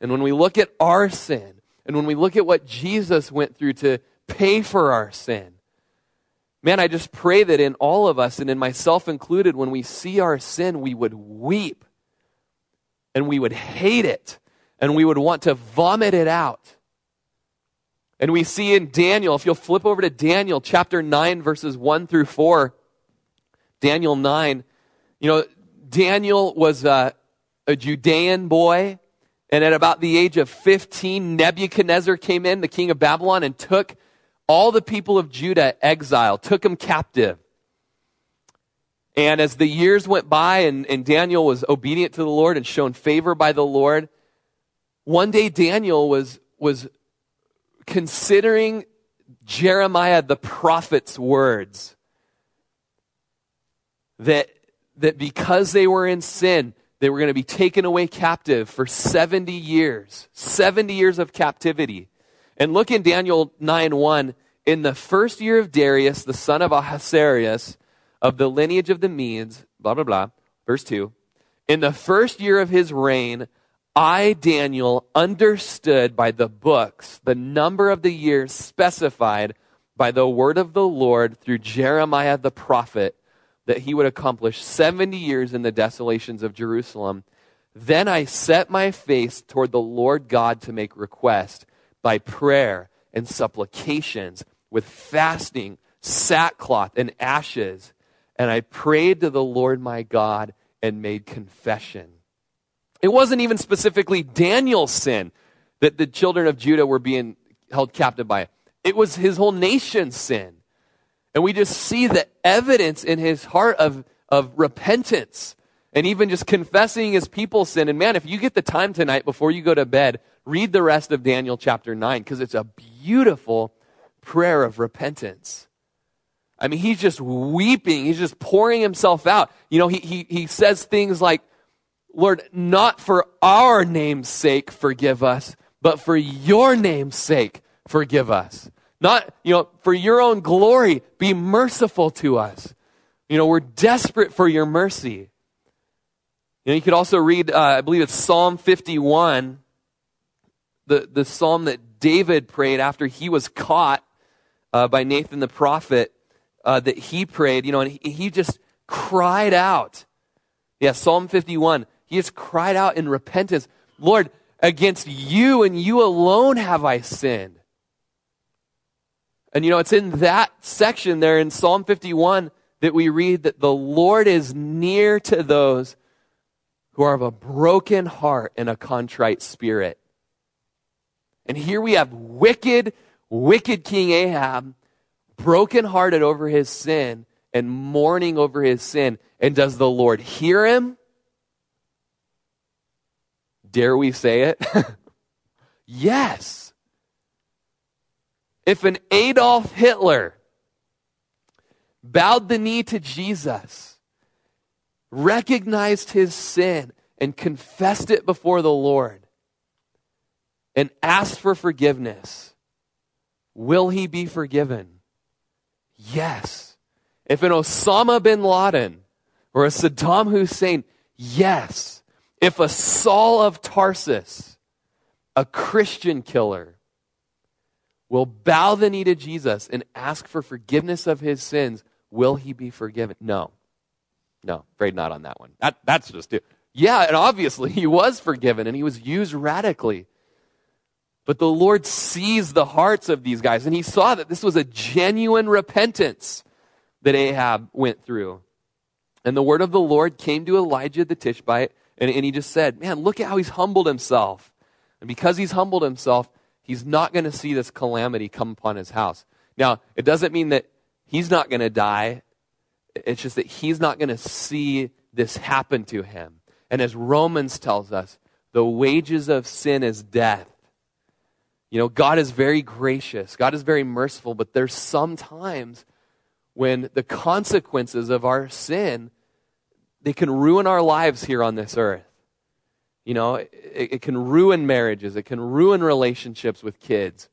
And when we look at our sin, and when we look at what Jesus went through to pay for our sin, man, I just pray that in all of us, and in myself included, when we see our sin, we would weep and we would hate it and we would want to vomit it out. And we see in Daniel, if you'll flip over to Daniel chapter 9, verses 1 through 4, Daniel 9, you know, Daniel was a, a Judean boy, and at about the age of 15, Nebuchadnezzar came in, the king of Babylon, and took all the people of Judah exile, took them captive. And as the years went by and, and Daniel was obedient to the Lord and shown favor by the Lord, one day Daniel was, was considering Jeremiah the prophet's words that, that because they were in sin, they were going to be taken away captive for 70 years, 70 years of captivity. And look in Daniel 9 1. In the first year of Darius, the son of Ahasuerus, of the lineage of the Medes, blah, blah, blah. Verse 2. In the first year of his reign, I, Daniel, understood by the books the number of the years specified by the word of the Lord through Jeremiah the prophet that he would accomplish 70 years in the desolations of Jerusalem. Then I set my face toward the Lord God to make request by prayer and supplications with fasting, sackcloth, and ashes. And I prayed to the Lord my God and made confession. It wasn't even specifically Daniel's sin that the children of Judah were being held captive by. It was his whole nation's sin. And we just see the evidence in his heart of, of repentance and even just confessing his people's sin. And man, if you get the time tonight before you go to bed, read the rest of Daniel chapter 9 because it's a beautiful prayer of repentance. I mean, he's just weeping. He's just pouring himself out. You know, he, he, he says things like, Lord, not for our name's sake forgive us, but for your name's sake forgive us. Not, you know, for your own glory, be merciful to us. You know, we're desperate for your mercy. You know, you could also read, uh, I believe it's Psalm 51, the, the psalm that David prayed after he was caught uh, by Nathan the prophet, uh, that he prayed, you know, and he, he just cried out. Yeah, Psalm 51. He just cried out in repentance, Lord, against you and you alone have I sinned. And you know, it's in that section there in Psalm 51 that we read that the Lord is near to those who are of a broken heart and a contrite spirit. And here we have wicked, wicked King Ahab, brokenhearted over his sin and mourning over his sin. And does the Lord hear him? Dare we say it? yes. If an Adolf Hitler bowed the knee to Jesus, recognized his sin, and confessed it before the Lord, and asked for forgiveness, will he be forgiven? Yes. If an Osama bin Laden or a Saddam Hussein, yes. If a Saul of Tarsus, a Christian killer, will bow the knee to Jesus and ask for forgiveness of his sins, will he be forgiven? No. No, afraid not on that one. That, that's just it. Yeah, and obviously he was forgiven and he was used radically. But the Lord sees the hearts of these guys, and he saw that this was a genuine repentance that Ahab went through. And the word of the Lord came to Elijah the Tishbite, and, and he just said, Man, look at how he's humbled himself. And because he's humbled himself, he's not going to see this calamity come upon his house. Now, it doesn't mean that he's not going to die, it's just that he's not going to see this happen to him. And as Romans tells us, the wages of sin is death. You know, God is very gracious, God is very merciful, but there's some times when the consequences of our sin they can ruin our lives here on this earth. You know, it, it, can ruin marriages, it can ruin relationships with kids.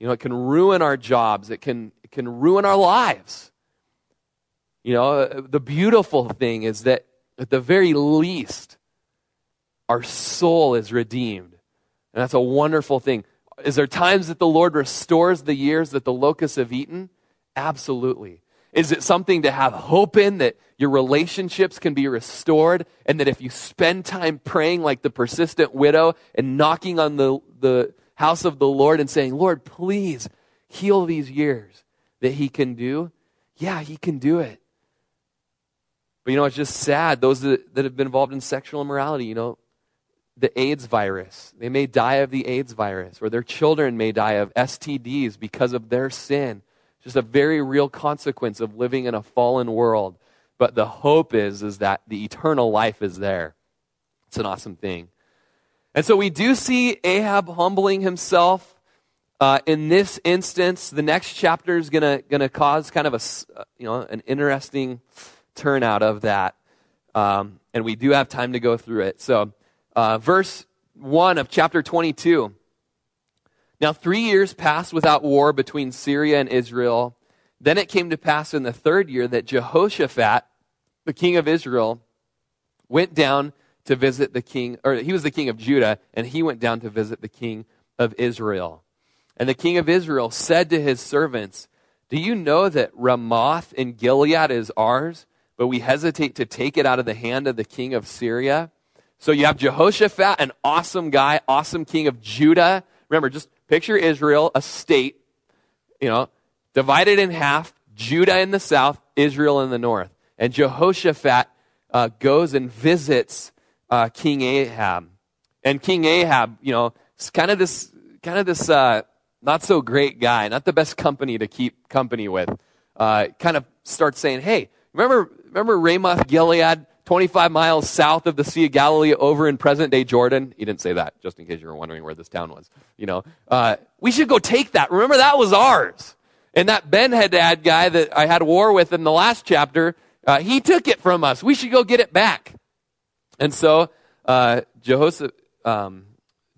You know, it can ruin our jobs, it can, it can ruin our lives. You know, the beautiful thing is that at the very least, our soul is redeemed. And that's a wonderful thing. Is there times that the Lord restores the years that the locusts have eaten? Absolutely. Is it something to have hope in that your relationships can be restored and that if you spend time praying like the persistent widow and knocking on the, the house of the Lord and saying, Lord, please heal these years that He can do? Yeah, He can do it. But you know, it's just sad. Those that, that have been involved in sexual immorality, you know, the AIDS virus. They may die of the AIDS virus, or their children may die of STDs because of their sin. Just a very real consequence of living in a fallen world. But the hope is, is that the eternal life is there. It's an awesome thing. And so we do see Ahab humbling himself. Uh, in this instance, the next chapter is gonna gonna cause kind of a uh, you know an interesting turnout of that, um, and we do have time to go through it. So uh, verse 1 of chapter 22. Now, three years passed without war between Syria and Israel. Then it came to pass in the third year that Jehoshaphat, the king of Israel, went down to visit the king, or he was the king of Judah, and he went down to visit the king of Israel. And the king of Israel said to his servants, Do you know that Ramoth in Gilead is ours, but we hesitate to take it out of the hand of the king of Syria? So you have Jehoshaphat, an awesome guy, awesome king of Judah. Remember, just picture Israel, a state, you know, divided in half, Judah in the south, Israel in the north. And Jehoshaphat uh, goes and visits uh, King Ahab. And King Ahab, you know, is kind of this, kind of this uh, not so great guy, not the best company to keep company with. Uh, kind of starts saying, hey, remember, remember Ramoth Gilead? 25 miles south of the Sea of Galilee over in present day Jordan. He didn't say that, just in case you were wondering where this town was. You know, uh, we should go take that. Remember, that was ours. And that Ben Hadad guy that I had war with in the last chapter, uh, he took it from us. We should go get it back. And so, uh, Jehoshaphat, um,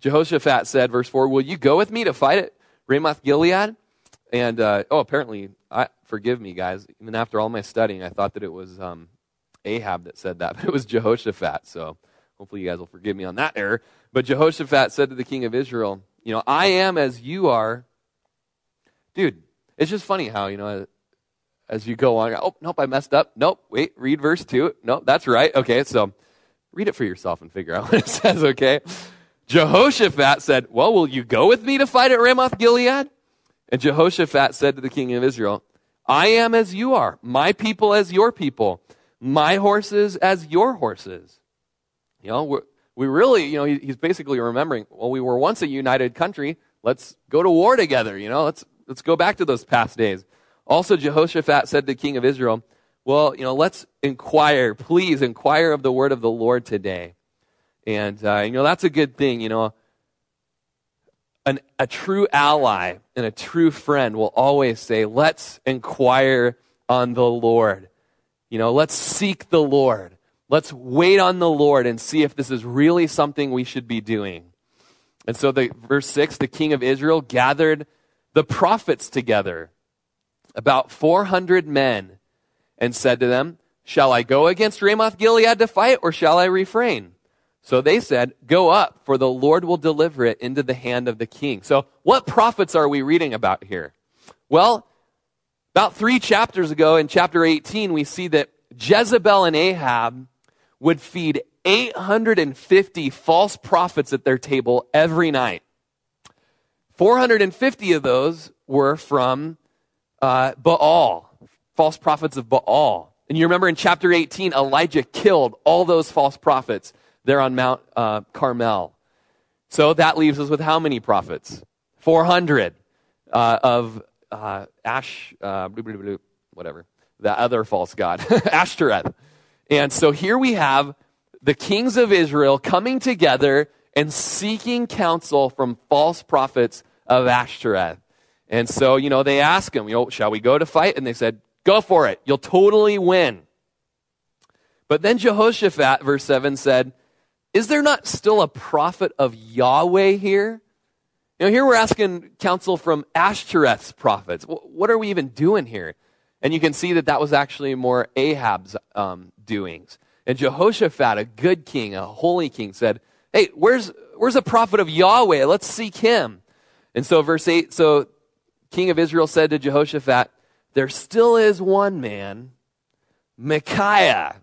Jehoshaphat said, verse 4, Will you go with me to fight at Ramoth Gilead? And, uh, oh, apparently, I, forgive me, guys. Even after all my studying, I thought that it was um, Ahab that said that, but it was Jehoshaphat. So hopefully you guys will forgive me on that error. But Jehoshaphat said to the king of Israel, You know, I am as you are. Dude, it's just funny how, you know, as you go on, oh, nope, I messed up. Nope, wait, read verse 2. Nope, that's right. Okay, so read it for yourself and figure out what it says, okay? Jehoshaphat said, Well, will you go with me to fight at Ramoth Gilead? And Jehoshaphat said to the king of Israel, I am as you are, my people as your people my horses as your horses. You know, we really, you know, he, he's basically remembering, well, we were once a united country. Let's go to war together. You know, let's, let's go back to those past days. Also, Jehoshaphat said to the king of Israel, well, you know, let's inquire, please inquire of the word of the Lord today. And, uh, you know, that's a good thing, you know. An, a true ally and a true friend will always say, let's inquire on the Lord. You know, let's seek the Lord. Let's wait on the Lord and see if this is really something we should be doing. And so the verse 6, the king of Israel gathered the prophets together, about 400 men, and said to them, Shall I go against Ramoth Gilead to fight, or shall I refrain? So they said, Go up, for the Lord will deliver it into the hand of the king. So, what prophets are we reading about here? Well, about three chapters ago, in chapter 18, we see that Jezebel and Ahab would feed 850 false prophets at their table every night. 450 of those were from uh, Baal, false prophets of Baal. And you remember in chapter 18, Elijah killed all those false prophets there on Mount uh, Carmel. So that leaves us with how many prophets? 400 uh, of uh, Ash, uh, whatever, the other false god, Ashtoreth. And so here we have the kings of Israel coming together and seeking counsel from false prophets of Ashtoreth. And so, you know, they ask him, you know, shall we go to fight? And they said, go for it. You'll totally win. But then Jehoshaphat, verse 7, said, Is there not still a prophet of Yahweh here? You know, here we're asking counsel from Ashtoreth's prophets. What are we even doing here? And you can see that that was actually more Ahab's um, doings. And Jehoshaphat, a good king, a holy king, said, Hey, where's, where's a prophet of Yahweh? Let's seek him. And so, verse 8 so King of Israel said to Jehoshaphat, There still is one man, Micaiah.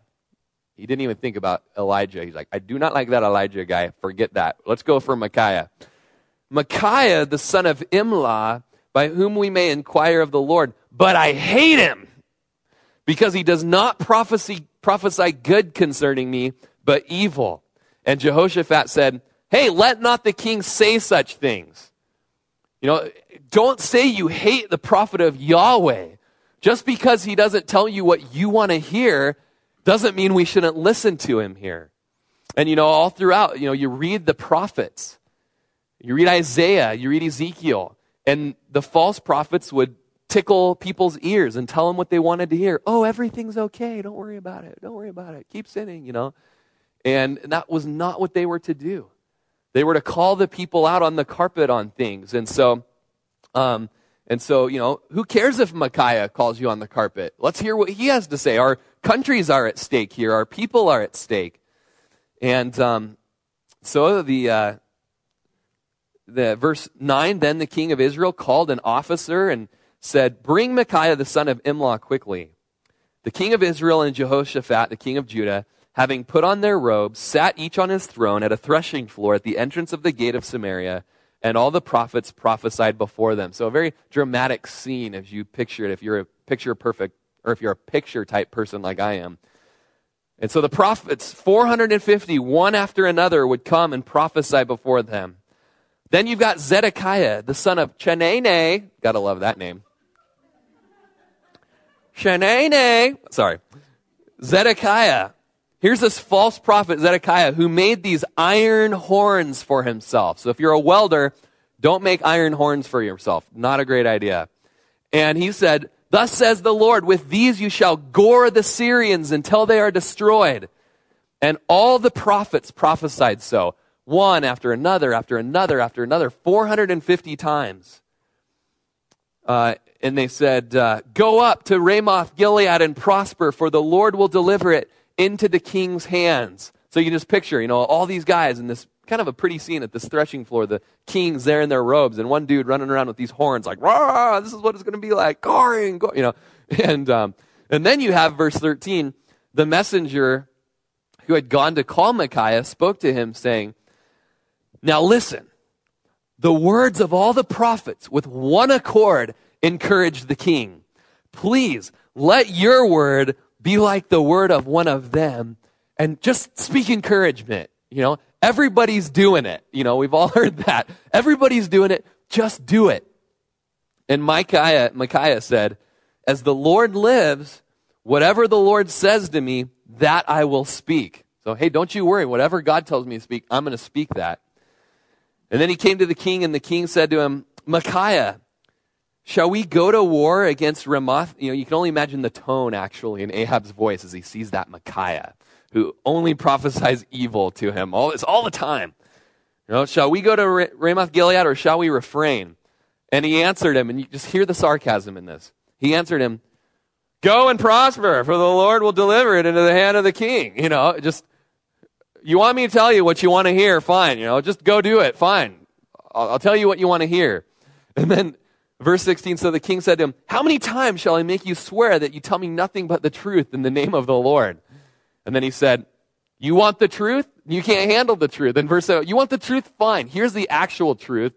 He didn't even think about Elijah. He's like, I do not like that Elijah guy. Forget that. Let's go for Micaiah. Micaiah, the son of Imlah, by whom we may inquire of the Lord. But I hate him because he does not prophesy, prophesy good concerning me, but evil. And Jehoshaphat said, Hey, let not the king say such things. You know, don't say you hate the prophet of Yahweh. Just because he doesn't tell you what you want to hear doesn't mean we shouldn't listen to him here. And you know, all throughout, you know, you read the prophets you read Isaiah, you read Ezekiel, and the false prophets would tickle people's ears and tell them what they wanted to hear. Oh, everything's okay. Don't worry about it. Don't worry about it. Keep sinning, you know. And that was not what they were to do. They were to call the people out on the carpet on things. And so, um, and so, you know, who cares if Micaiah calls you on the carpet? Let's hear what he has to say. Our countries are at stake here. Our people are at stake. And um, so the uh, the verse 9 then the king of israel called an officer and said bring micaiah the son of imlah quickly. The king of israel and jehoshaphat the king of judah having put on their robes sat each on his throne at a threshing floor at the entrance of the gate of samaria and all the prophets prophesied before them. So a very dramatic scene as you picture it if you're a picture perfect or if you're a picture type person like i am. And so the prophets 450 one after another would come and prophesy before them then you've got Zedekiah, the son of Chenene. Gotta love that name. Chenene. Sorry. Zedekiah. Here's this false prophet, Zedekiah, who made these iron horns for himself. So if you're a welder, don't make iron horns for yourself. Not a great idea. And he said, Thus says the Lord, with these you shall gore the Syrians until they are destroyed. And all the prophets prophesied so one after another, after another, after another, 450 times. Uh, and they said, uh, Go up to Ramoth Gilead and prosper, for the Lord will deliver it into the king's hands. So you can just picture, you know, all these guys in this kind of a pretty scene at this threshing floor, the kings there in their robes, and one dude running around with these horns, like, Rah, this is what it's going to be like, goring, you know. And, um, and then you have verse 13, the messenger who had gone to call Micaiah spoke to him, saying, now listen, the words of all the prophets with one accord encouraged the king. Please let your word be like the word of one of them and just speak encouragement. You know, everybody's doing it. You know, we've all heard that. Everybody's doing it. Just do it. And Micaiah, Micaiah said, as the Lord lives, whatever the Lord says to me, that I will speak. So, hey, don't you worry. Whatever God tells me to speak, I'm going to speak that. And then he came to the king, and the king said to him, Micaiah, shall we go to war against Ramoth? You know, you can only imagine the tone actually in Ahab's voice as he sees that Micaiah, who only prophesies evil to him all, it's all the time. You know, shall we go to Ramoth Gilead or shall we refrain? And he answered him, and you just hear the sarcasm in this. He answered him, Go and prosper, for the Lord will deliver it into the hand of the king. You know, just You want me to tell you what you want to hear? Fine. You know, just go do it. Fine. I'll, I'll tell you what you want to hear. And then verse 16, so the king said to him, How many times shall I make you swear that you tell me nothing but the truth in the name of the Lord? And then he said, You want the truth? You can't handle the truth. And verse 7, you want the truth? Fine. Here's the actual truth.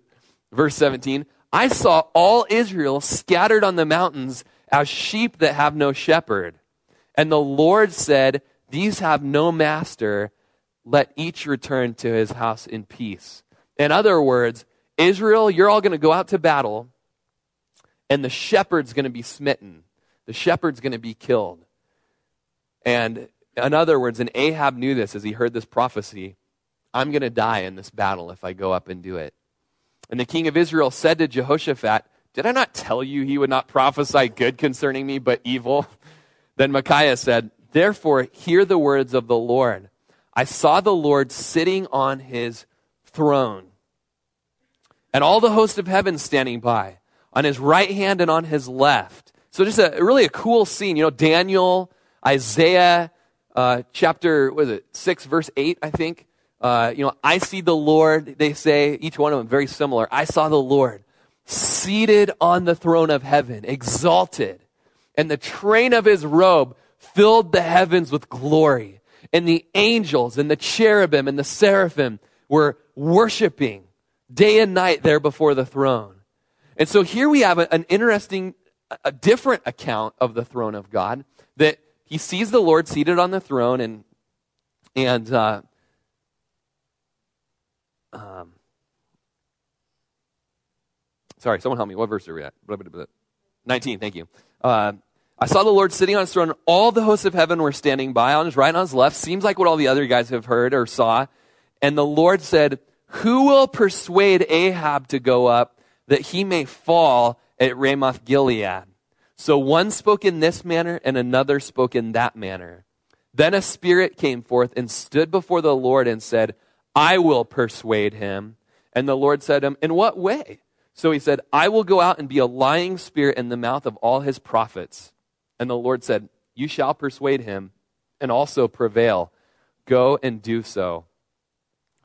Verse 17, I saw all Israel scattered on the mountains as sheep that have no shepherd. And the Lord said, These have no master. Let each return to his house in peace. In other words, Israel, you're all going to go out to battle, and the shepherd's going to be smitten. The shepherd's going to be killed. And in other words, and Ahab knew this as he heard this prophecy I'm going to die in this battle if I go up and do it. And the king of Israel said to Jehoshaphat, Did I not tell you he would not prophesy good concerning me, but evil? Then Micaiah said, Therefore, hear the words of the Lord. I saw the Lord sitting on his throne, and all the host of heaven standing by, on his right hand and on his left. So, just a really a cool scene. You know, Daniel, Isaiah, uh, chapter, was it, 6, verse 8, I think. Uh, you know, I see the Lord, they say, each one of them very similar. I saw the Lord seated on the throne of heaven, exalted, and the train of his robe filled the heavens with glory. And the angels and the cherubim and the seraphim were worshiping day and night there before the throne. And so here we have an interesting, a different account of the throne of God that he sees the Lord seated on the throne and, and, uh, um, sorry, someone help me. What verse are we at? 19, thank you. Uh, I saw the Lord sitting on his throne. All the hosts of heaven were standing by on his right and on his left. Seems like what all the other guys have heard or saw. And the Lord said, Who will persuade Ahab to go up that he may fall at Ramoth Gilead? So one spoke in this manner and another spoke in that manner. Then a spirit came forth and stood before the Lord and said, I will persuade him. And the Lord said to him, In what way? So he said, I will go out and be a lying spirit in the mouth of all his prophets. And the Lord said, You shall persuade him and also prevail. Go and do so.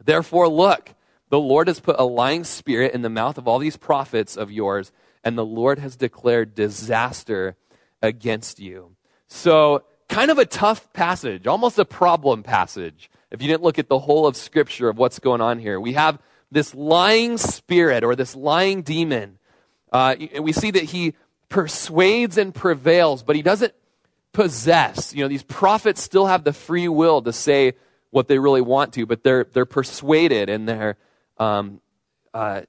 Therefore, look, the Lord has put a lying spirit in the mouth of all these prophets of yours, and the Lord has declared disaster against you. So, kind of a tough passage, almost a problem passage if you didn't look at the whole of Scripture of what's going on here. We have this lying spirit or this lying demon. Uh, we see that he persuades and prevails, but he doesn't possess. You know, these prophets still have the free will to say what they really want to, but they're, they're persuaded and they're, um, uh,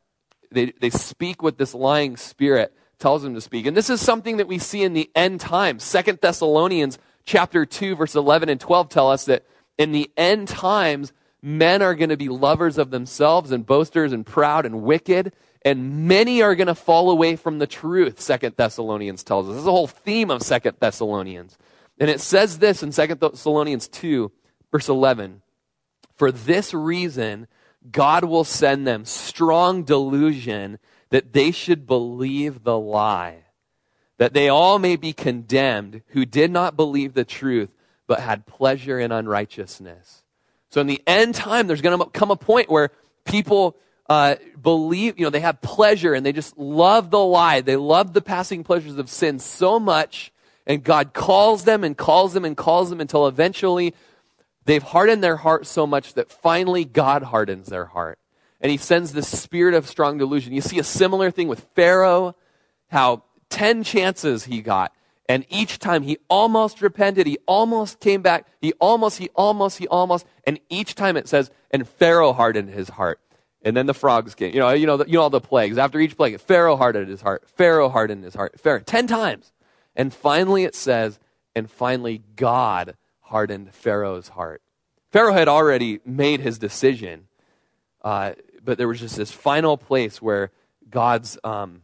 they, they speak what this lying spirit tells them to speak. And this is something that we see in the end times. Second Thessalonians chapter 2, verse 11 and 12 tell us that in the end times, men are going to be lovers of themselves and boasters and proud and wicked, and many are going to fall away from the truth, Second Thessalonians tells us. This is the whole theme of Second Thessalonians. And it says this in Second Thessalonians 2, verse 11. For this reason, God will send them strong delusion that they should believe the lie, that they all may be condemned who did not believe the truth, but had pleasure in unrighteousness. So in the end time, there's going to come a point where people uh, believe, you know, they have pleasure and they just love the lie. They love the passing pleasures of sin so much, and God calls them and calls them and calls them until eventually they've hardened their heart so much that finally God hardens their heart. And he sends this spirit of strong delusion. You see a similar thing with Pharaoh, how 10 chances he got and each time he almost repented, he almost came back, he almost, he almost, he almost, and each time it says, and Pharaoh hardened his heart. And then the frogs came. You know, you know, the, you know all the plagues. After each plague, Pharaoh hardened his heart. Pharaoh hardened his heart. Pharaoh, ten times. And finally it says, and finally God hardened Pharaoh's heart. Pharaoh had already made his decision, uh, but there was just this final place where God's um,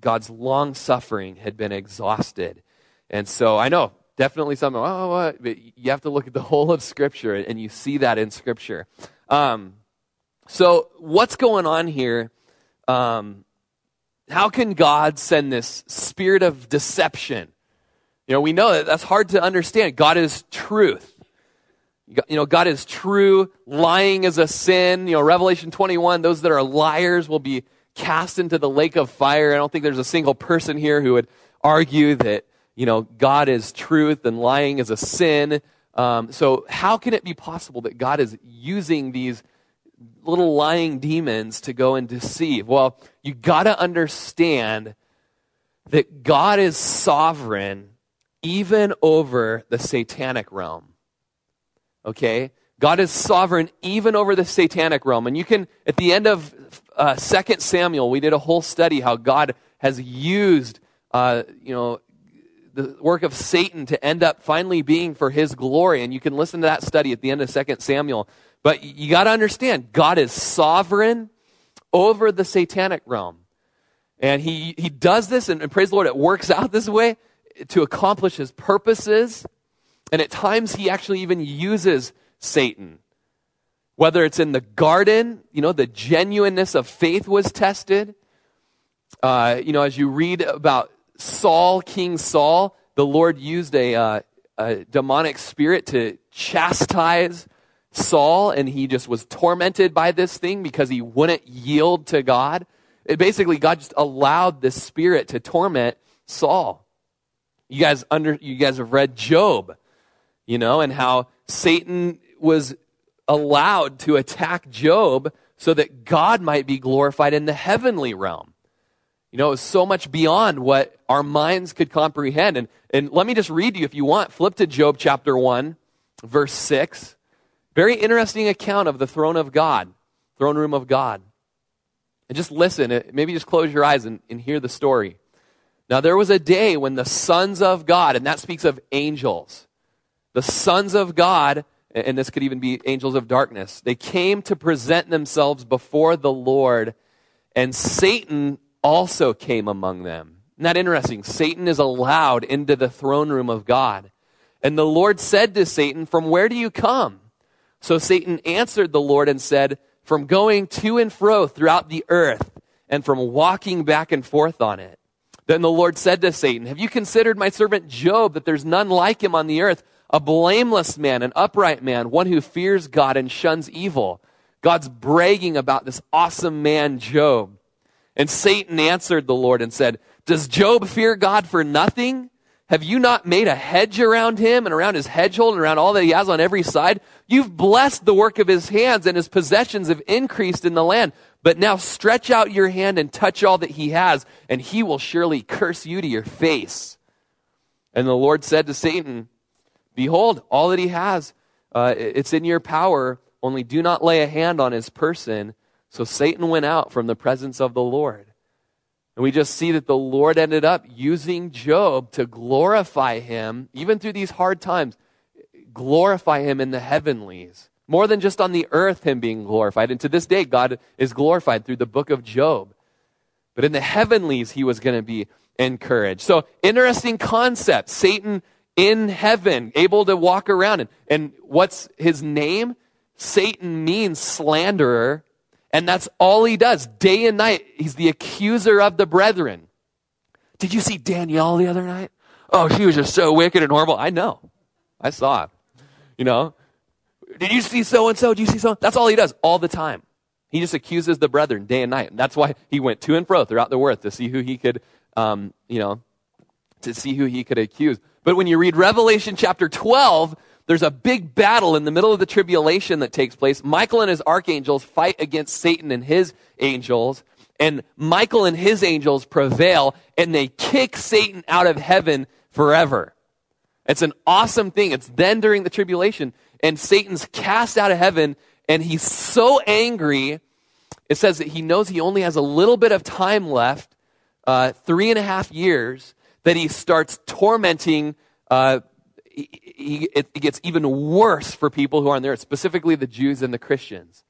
God's long suffering had been exhausted. And so I know, definitely something, oh, what? But you have to look at the whole of Scripture, and you see that in Scripture. Um, so, what's going on here? Um, how can God send this spirit of deception? You know, we know that that's hard to understand. God is truth. You know, God is true. Lying is a sin. You know, Revelation 21, those that are liars will be cast into the lake of fire. I don't think there's a single person here who would argue that, you know, God is truth and lying is a sin. Um, so, how can it be possible that God is using these little lying demons to go and deceive? Well, you got to understand that God is sovereign even over the satanic realm. Okay? God is sovereign even over the satanic realm. And you can, at the end of uh, 2 Samuel, we did a whole study how God has used, uh, you know, the work of Satan to end up finally being for his glory. And you can listen to that study at the end of 2 Samuel. But you got to understand, God is sovereign over the satanic realm. And he, he does this, and, and praise the Lord, it works out this way to accomplish his purposes. And at times, he actually even uses Satan. Whether it's in the garden, you know, the genuineness of faith was tested. Uh, you know, as you read about Saul, King Saul, the Lord used a, uh, a demonic spirit to chastise Saul, and he just was tormented by this thing because he wouldn't yield to God. It basically, God just allowed this spirit to torment Saul. You guys under you guys have read Job, you know, and how Satan was allowed to attack Job so that God might be glorified in the heavenly realm. You know, it was so much beyond what our minds could comprehend. And, and let me just read you if you want. Flip to Job chapter 1, verse 6. Very interesting account of the throne of God, throne room of God. And just listen, maybe just close your eyes and, and hear the story. Now, there was a day when the sons of God, and that speaks of angels, the sons of God, and this could even be angels of darkness, they came to present themselves before the Lord, and Satan also came among them. Isn't that interesting? Satan is allowed into the throne room of God. And the Lord said to Satan, From where do you come? So Satan answered the Lord and said, From going to and fro throughout the earth, and from walking back and forth on it. Then the Lord said to Satan, Have you considered my servant Job, that there's none like him on the earth, a blameless man, an upright man, one who fears God and shuns evil? God's bragging about this awesome man, Job. And Satan answered the Lord and said, Does Job fear God for nothing? Have you not made a hedge around him and around his hedgehold and around all that he has on every side? You've blessed the work of his hands and his possessions have increased in the land. But now stretch out your hand and touch all that he has, and he will surely curse you to your face. And the Lord said to Satan, Behold, all that he has, uh, it's in your power, only do not lay a hand on his person. So Satan went out from the presence of the Lord. And we just see that the Lord ended up using Job to glorify him, even through these hard times, glorify him in the heavenlies. More than just on the earth, him being glorified. And to this day, God is glorified through the book of Job. But in the heavenlies, he was going to be encouraged. So, interesting concept. Satan in heaven, able to walk around. And, and what's his name? Satan means slanderer. And that's all he does. Day and night, he's the accuser of the brethren. Did you see Danielle the other night? Oh, she was just so wicked and horrible. I know. I saw it. You know, did you see so and so? Did you see so? That's all he does all the time. He just accuses the brethren day and night. And that's why he went to and fro throughout the earth to see who he could, um, you know, to see who he could accuse. But when you read Revelation chapter 12, there's a big battle in the middle of the tribulation that takes place. Michael and his archangels fight against Satan and his angels. And Michael and his angels prevail and they kick Satan out of heaven forever. It's an awesome thing. It's then during the tribulation and Satan's cast out of heaven, and he's so angry. It says that he knows he only has a little bit of time left, uh, three and a half years, that he starts tormenting. Uh, it gets even worse for people who aren't there, specifically the Jews and the Christians.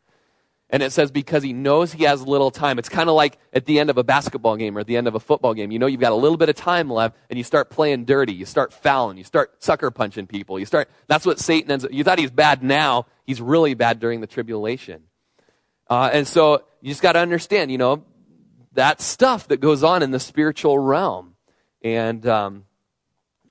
And it says because he knows he has little time. It's kind of like at the end of a basketball game or at the end of a football game. You know you've got a little bit of time left and you start playing dirty. You start fouling. You start sucker punching people. You start, that's what Satan ends up, you thought he's bad now. He's really bad during the tribulation. Uh, and so you just got to understand, you know, that stuff that goes on in the spiritual realm. And, um,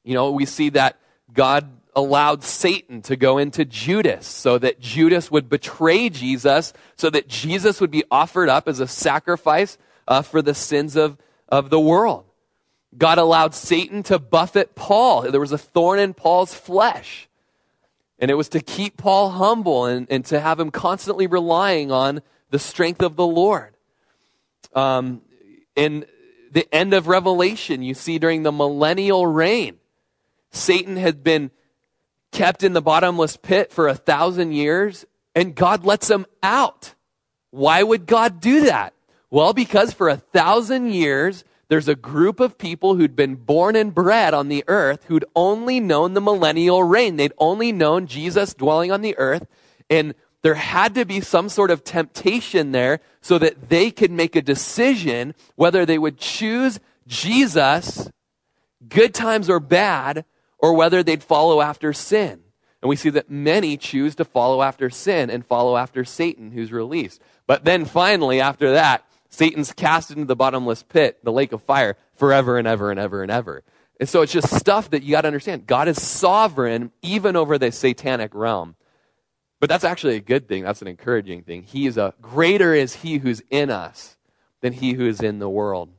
you know, we see that God allowed Satan to go into Judas so that Judas would betray Jesus, so that Jesus would be offered up as a sacrifice uh, for the sins of, of the world. God allowed Satan to buffet Paul. There was a thorn in Paul's flesh. And it was to keep Paul humble and, and to have him constantly relying on the strength of the Lord. Um, in the end of Revelation, you see during the millennial reign, Satan had been kept in the bottomless pit for a thousand years, and God lets him out. Why would God do that? Well, because for a thousand years, there's a group of people who'd been born and bred on the earth who'd only known the millennial reign. They'd only known Jesus dwelling on the earth. And there had to be some sort of temptation there so that they could make a decision whether they would choose Jesus, good times or bad, or whether they'd follow after sin. And we see that many choose to follow after sin and follow after Satan, who's released. But then finally, after that, Satan's cast into the bottomless pit, the lake of fire, forever and ever and ever and ever. And so it's just stuff that you got to understand. God is sovereign even over the satanic realm. But that's actually a good thing. That's an encouraging thing. He is a greater is he who's in us than he who is in the world.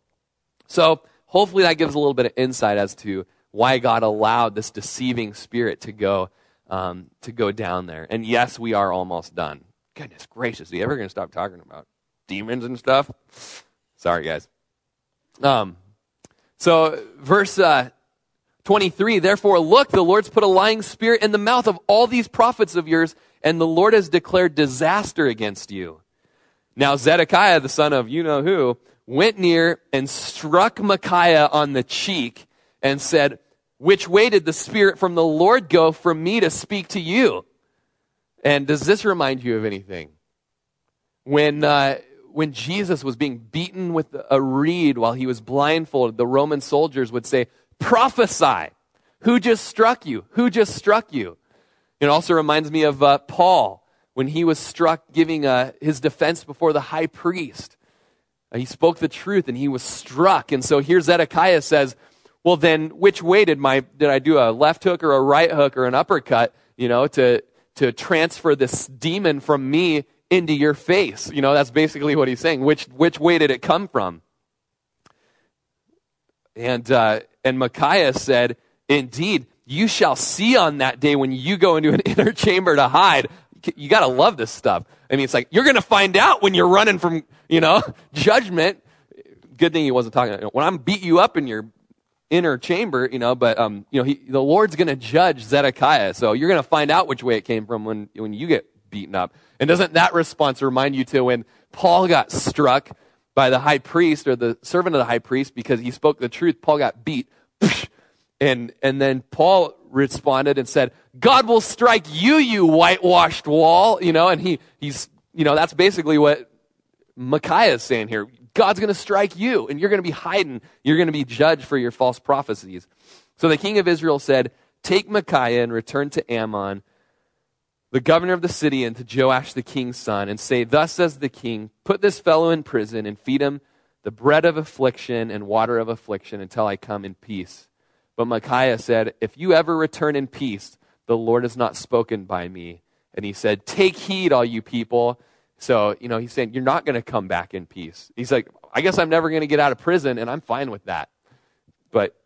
So hopefully that gives a little bit of insight as to why God allowed this deceiving spirit to go um, to go down there. And yes, we are almost done. Goodness gracious, are you ever going to stop talking about demons and stuff. Sorry, guys. Um, so, verse uh, 23 Therefore, look, the Lord's put a lying spirit in the mouth of all these prophets of yours, and the Lord has declared disaster against you. Now, Zedekiah, the son of you know who, went near and struck Micaiah on the cheek and said, Which way did the Spirit from the Lord go from me to speak to you? And does this remind you of anything? When, uh, when Jesus was being beaten with a reed while he was blindfolded, the Roman soldiers would say, Prophesy. Who just struck you? Who just struck you? It also reminds me of uh, Paul when he was struck giving uh, his defense before the high priest. Uh, he spoke the truth and he was struck. And so here Zedekiah says, well then which way did my did I do a left hook or a right hook or an uppercut, you know, to to transfer this demon from me into your face. You know, that's basically what he's saying. Which, which way did it come from? And, uh, and Micaiah said, Indeed, you shall see on that day when you go into an inner chamber to hide. You got to love this stuff. I mean, it's like you're to find out when you're running from, you know, judgment. Good thing he wasn't talking. When I'm beat you up in your inner chamber, you know, but um, you know, he, the Lord's going to judge Zedekiah. So you're going to find out which way it came from when when you get beaten up. And doesn't that response remind you to when Paul got struck by the high priest or the servant of the high priest because he spoke the truth? Paul got beat. And, and then Paul responded and said, God will strike you, you whitewashed wall. You know, and he, he's, you know, that's basically what Micaiah is saying here. God's going to strike you, and you're going to be hiding. You're going to be judged for your false prophecies. So the king of Israel said, Take Micaiah and return to Amon, the governor of the city and to Joash the king's son, and say, Thus says the king, put this fellow in prison and feed him the bread of affliction and water of affliction until I come in peace. But Micaiah said, If you ever return in peace, the Lord has not spoken by me. And he said, Take heed, all you people. So, you know, he's saying, You're not going to come back in peace. He's like, I guess I'm never going to get out of prison, and I'm fine with that. But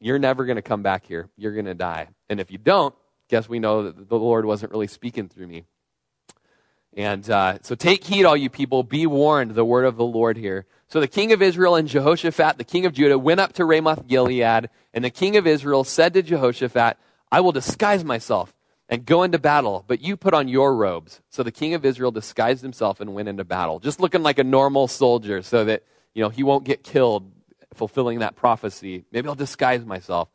you're never going to come back here. You're going to die. And if you don't, guess we know that the Lord wasn't really speaking through me. And uh, so take heed, all you people, be warned, the word of the Lord here. So the king of Israel and Jehoshaphat, the king of Judah, went up to Ramoth Gilead, and the king of Israel said to Jehoshaphat, I will disguise myself and go into battle, but you put on your robes. So the king of Israel disguised himself and went into battle, just looking like a normal soldier so that, you know, he won't get killed fulfilling that prophecy. Maybe I'll disguise myself.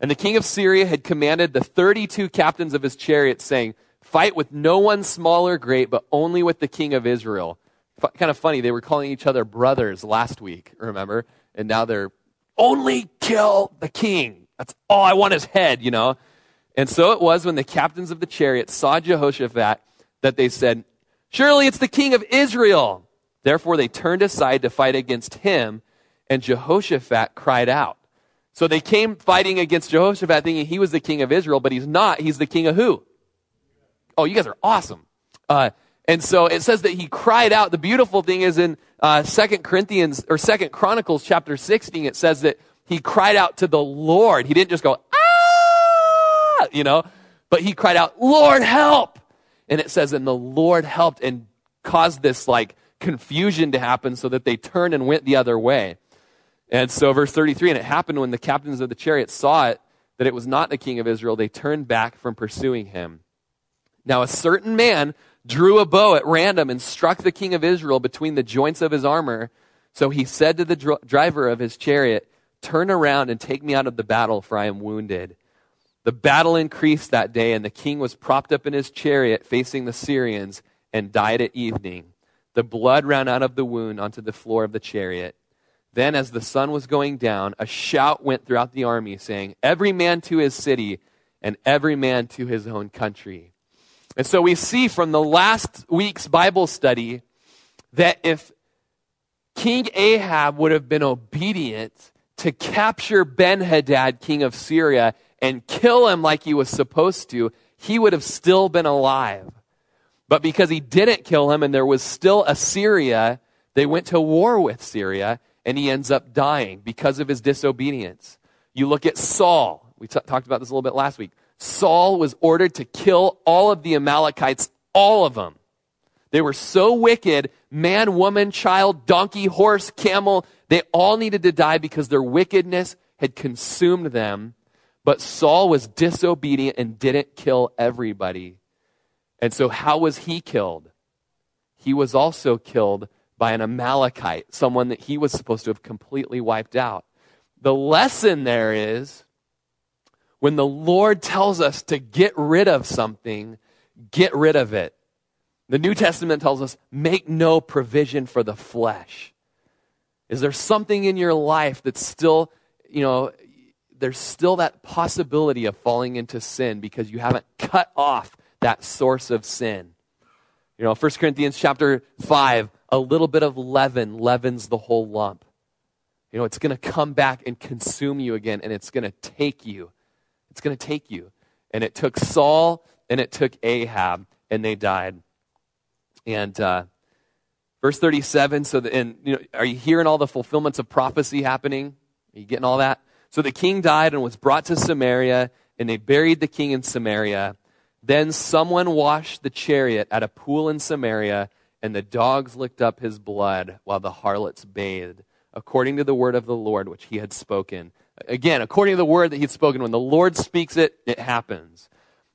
And the king of Syria had commanded the 32 captains of his chariots, saying, Fight with no one small or great, but only with the king of Israel. F- kind of funny, they were calling each other brothers last week, remember? And now they're, only kill the king. That's all I want his head, you know? And so it was when the captains of the chariots saw Jehoshaphat that they said, Surely it's the king of Israel. Therefore they turned aside to fight against him, and Jehoshaphat cried out. So they came fighting against Jehoshaphat thinking he was the king of Israel, but he's not. He's the king of who? Oh, you guys are awesome. Uh, and so it says that he cried out. The beautiful thing is in uh, Second Corinthians or Second Chronicles chapter 16, it says that he cried out to the Lord. He didn't just go, ah, you know, but he cried out, Lord, help. And it says, and the Lord helped and caused this like confusion to happen so that they turned and went the other way. And so, verse 33 and it happened when the captains of the chariots saw it that it was not the king of Israel, they turned back from pursuing him. Now, a certain man drew a bow at random and struck the king of Israel between the joints of his armor. So he said to the dr- driver of his chariot, Turn around and take me out of the battle, for I am wounded. The battle increased that day, and the king was propped up in his chariot facing the Syrians and died at evening. The blood ran out of the wound onto the floor of the chariot. Then, as the sun was going down, a shout went throughout the army, saying, Every man to his city, and every man to his own country. And so we see from the last week's Bible study that if King Ahab would have been obedient to capture Ben Hadad, king of Syria, and kill him like he was supposed to, he would have still been alive. But because he didn't kill him and there was still Assyria, they went to war with Syria and he ends up dying because of his disobedience. You look at Saul. We t- talked about this a little bit last week. Saul was ordered to kill all of the Amalekites, all of them. They were so wicked man, woman, child, donkey, horse, camel they all needed to die because their wickedness had consumed them. But Saul was disobedient and didn't kill everybody. And so, how was he killed? He was also killed by an Amalekite, someone that he was supposed to have completely wiped out. The lesson there is when the Lord tells us to get rid of something, get rid of it. The New Testament tells us make no provision for the flesh. Is there something in your life that's still, you know, there's still that possibility of falling into sin because you haven't cut off that source of sin? You know, 1 Corinthians chapter 5, a little bit of leaven leavens the whole lump. You know, it's going to come back and consume you again, and it's going to take you. It's going to take you. And it took Saul and it took Ahab, and they died. And uh, verse 37, so the, and, you know, are you hearing all the fulfillments of prophecy happening? Are you getting all that? So the king died and was brought to Samaria, and they buried the king in Samaria. Then someone washed the chariot at a pool in Samaria and the dogs licked up his blood while the harlots bathed, according to the word of the Lord which he had spoken. Again, according to the word that he had spoken, when the Lord speaks it, it happens.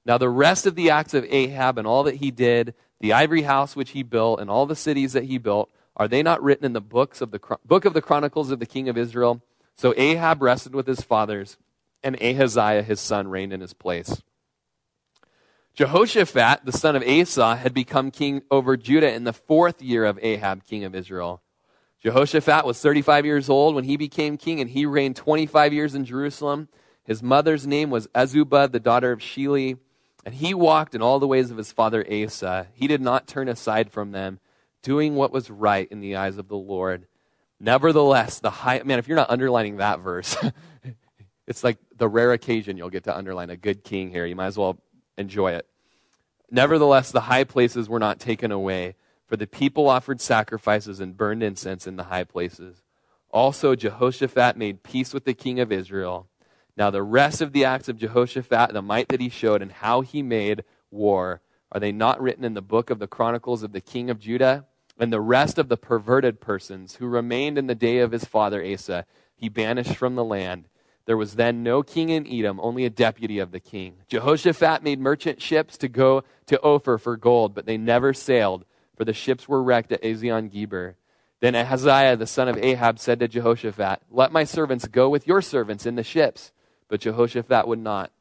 Now, the rest of the acts of Ahab and all that he did, the ivory house which he built, and all the cities that he built, are they not written in the books of the book of the chronicles of the king of Israel? So Ahab rested with his fathers, and Ahaziah his son reigned in his place. Jehoshaphat, the son of Asa, had become king over Judah in the fourth year of Ahab, king of Israel. Jehoshaphat was 35 years old when he became king, and he reigned 25 years in Jerusalem. His mother's name was Azubah, the daughter of Shilhi, and he walked in all the ways of his father Asa. He did not turn aside from them, doing what was right in the eyes of the Lord. Nevertheless, the high man, if you're not underlining that verse, it's like the rare occasion you'll get to underline a good king here. You might as well enjoy it. Nevertheless, the high places were not taken away, for the people offered sacrifices and burned incense in the high places. Also, Jehoshaphat made peace with the king of Israel. Now, the rest of the acts of Jehoshaphat, the might that he showed, and how he made war, are they not written in the book of the Chronicles of the king of Judah? And the rest of the perverted persons who remained in the day of his father Asa, he banished from the land there was then no king in Edom, only a deputy of the king. Jehoshaphat made merchant ships to go to Ophir for gold, but they never sailed, for the ships were wrecked at Ezion Geber. Then Ahaziah, the son of Ahab, said to Jehoshaphat, Let my servants go with your servants in the ships. But Jehoshaphat would not.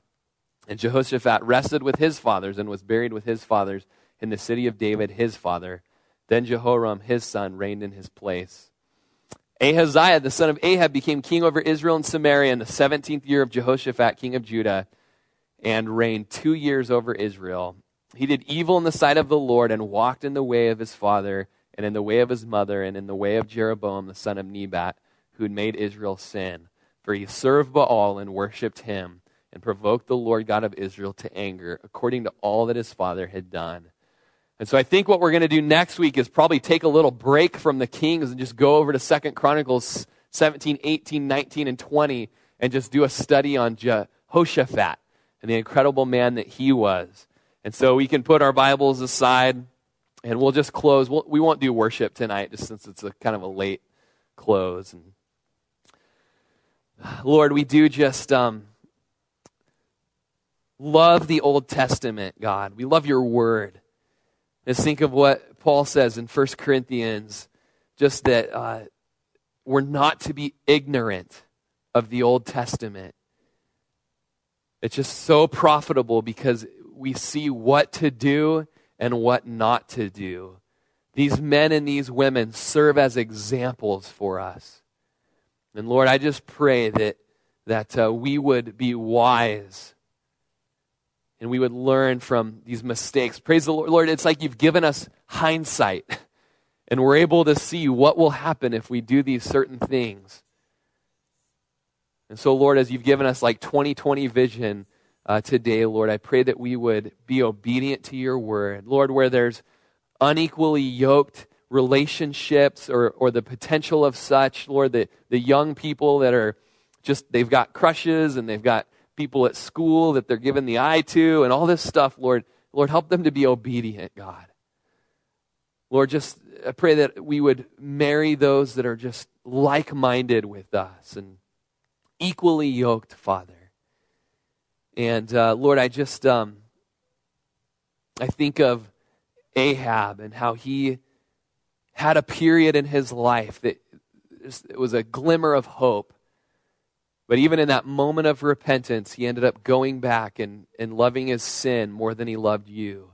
And Jehoshaphat rested with his fathers and was buried with his fathers in the city of David, his father. Then Jehoram, his son, reigned in his place. Ahaziah, the son of Ahab, became king over Israel and Samaria in the 17th year of Jehoshaphat, king of Judah, and reigned two years over Israel. He did evil in the sight of the Lord and walked in the way of his father and in the way of his mother and in the way of Jeroboam, the son of Nebat, who had made Israel sin. For he served Baal and worshipped him and provoked the Lord God of Israel to anger, according to all that his father had done. And so I think what we're going to do next week is probably take a little break from the kings and just go over to Second Chronicles 17, 18, 19, and 20 and just do a study on Jehoshaphat and the incredible man that he was. And so we can put our Bibles aside and we'll just close. We'll, we will not do worship tonight just since it's a kind of a late close. And Lord, we do just um, love the Old Testament, God. We love your word. Just think of what Paul says in 1 Corinthians, just that uh, we're not to be ignorant of the Old Testament. It's just so profitable because we see what to do and what not to do. These men and these women serve as examples for us. And Lord, I just pray that, that uh, we would be wise and we would learn from these mistakes. Praise the Lord. Lord, it's like you've given us hindsight and we're able to see what will happen if we do these certain things. And so, Lord, as you've given us like 2020 vision uh, today, Lord, I pray that we would be obedient to your word. Lord, where there's unequally yoked relationships or, or the potential of such, Lord, the, the young people that are just, they've got crushes and they've got people at school that they're giving the eye to and all this stuff, Lord, Lord, help them to be obedient, God. Lord, just I pray that we would marry those that are just like minded with us and equally yoked, Father. And uh, Lord, I just um, I think of Ahab and how he had a period in his life that it was a glimmer of hope. But even in that moment of repentance, he ended up going back and, and loving his sin more than he loved you.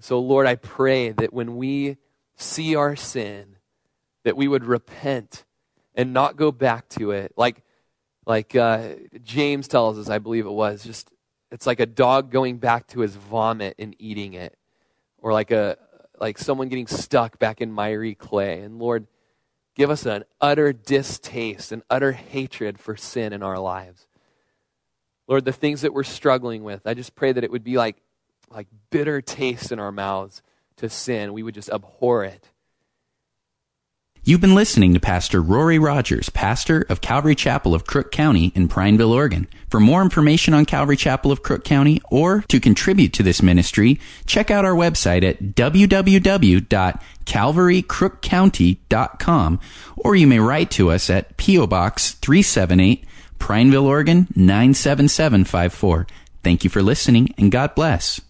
So, Lord, I pray that when we see our sin, that we would repent and not go back to it. Like, like uh, James tells us, I believe it was, just it's like a dog going back to his vomit and eating it or like a like someone getting stuck back in miry clay. And Lord, give us an utter distaste, an utter hatred for sin in our lives. Lord, the things that we're struggling with, I just pray that it would be like like bitter taste in our mouths to sin. We would just abhor it. You've been listening to Pastor Rory Rodgers, pastor of Calvary Chapel of Crook County in Prineville, Oregon. For more information on Calvary Chapel of Crook County or to contribute to this ministry, check out our website at www.calvarycrookcounty.com or you may write to us at P.O. Box 378, Prineville, Oregon 97754. Thank you for listening and God bless.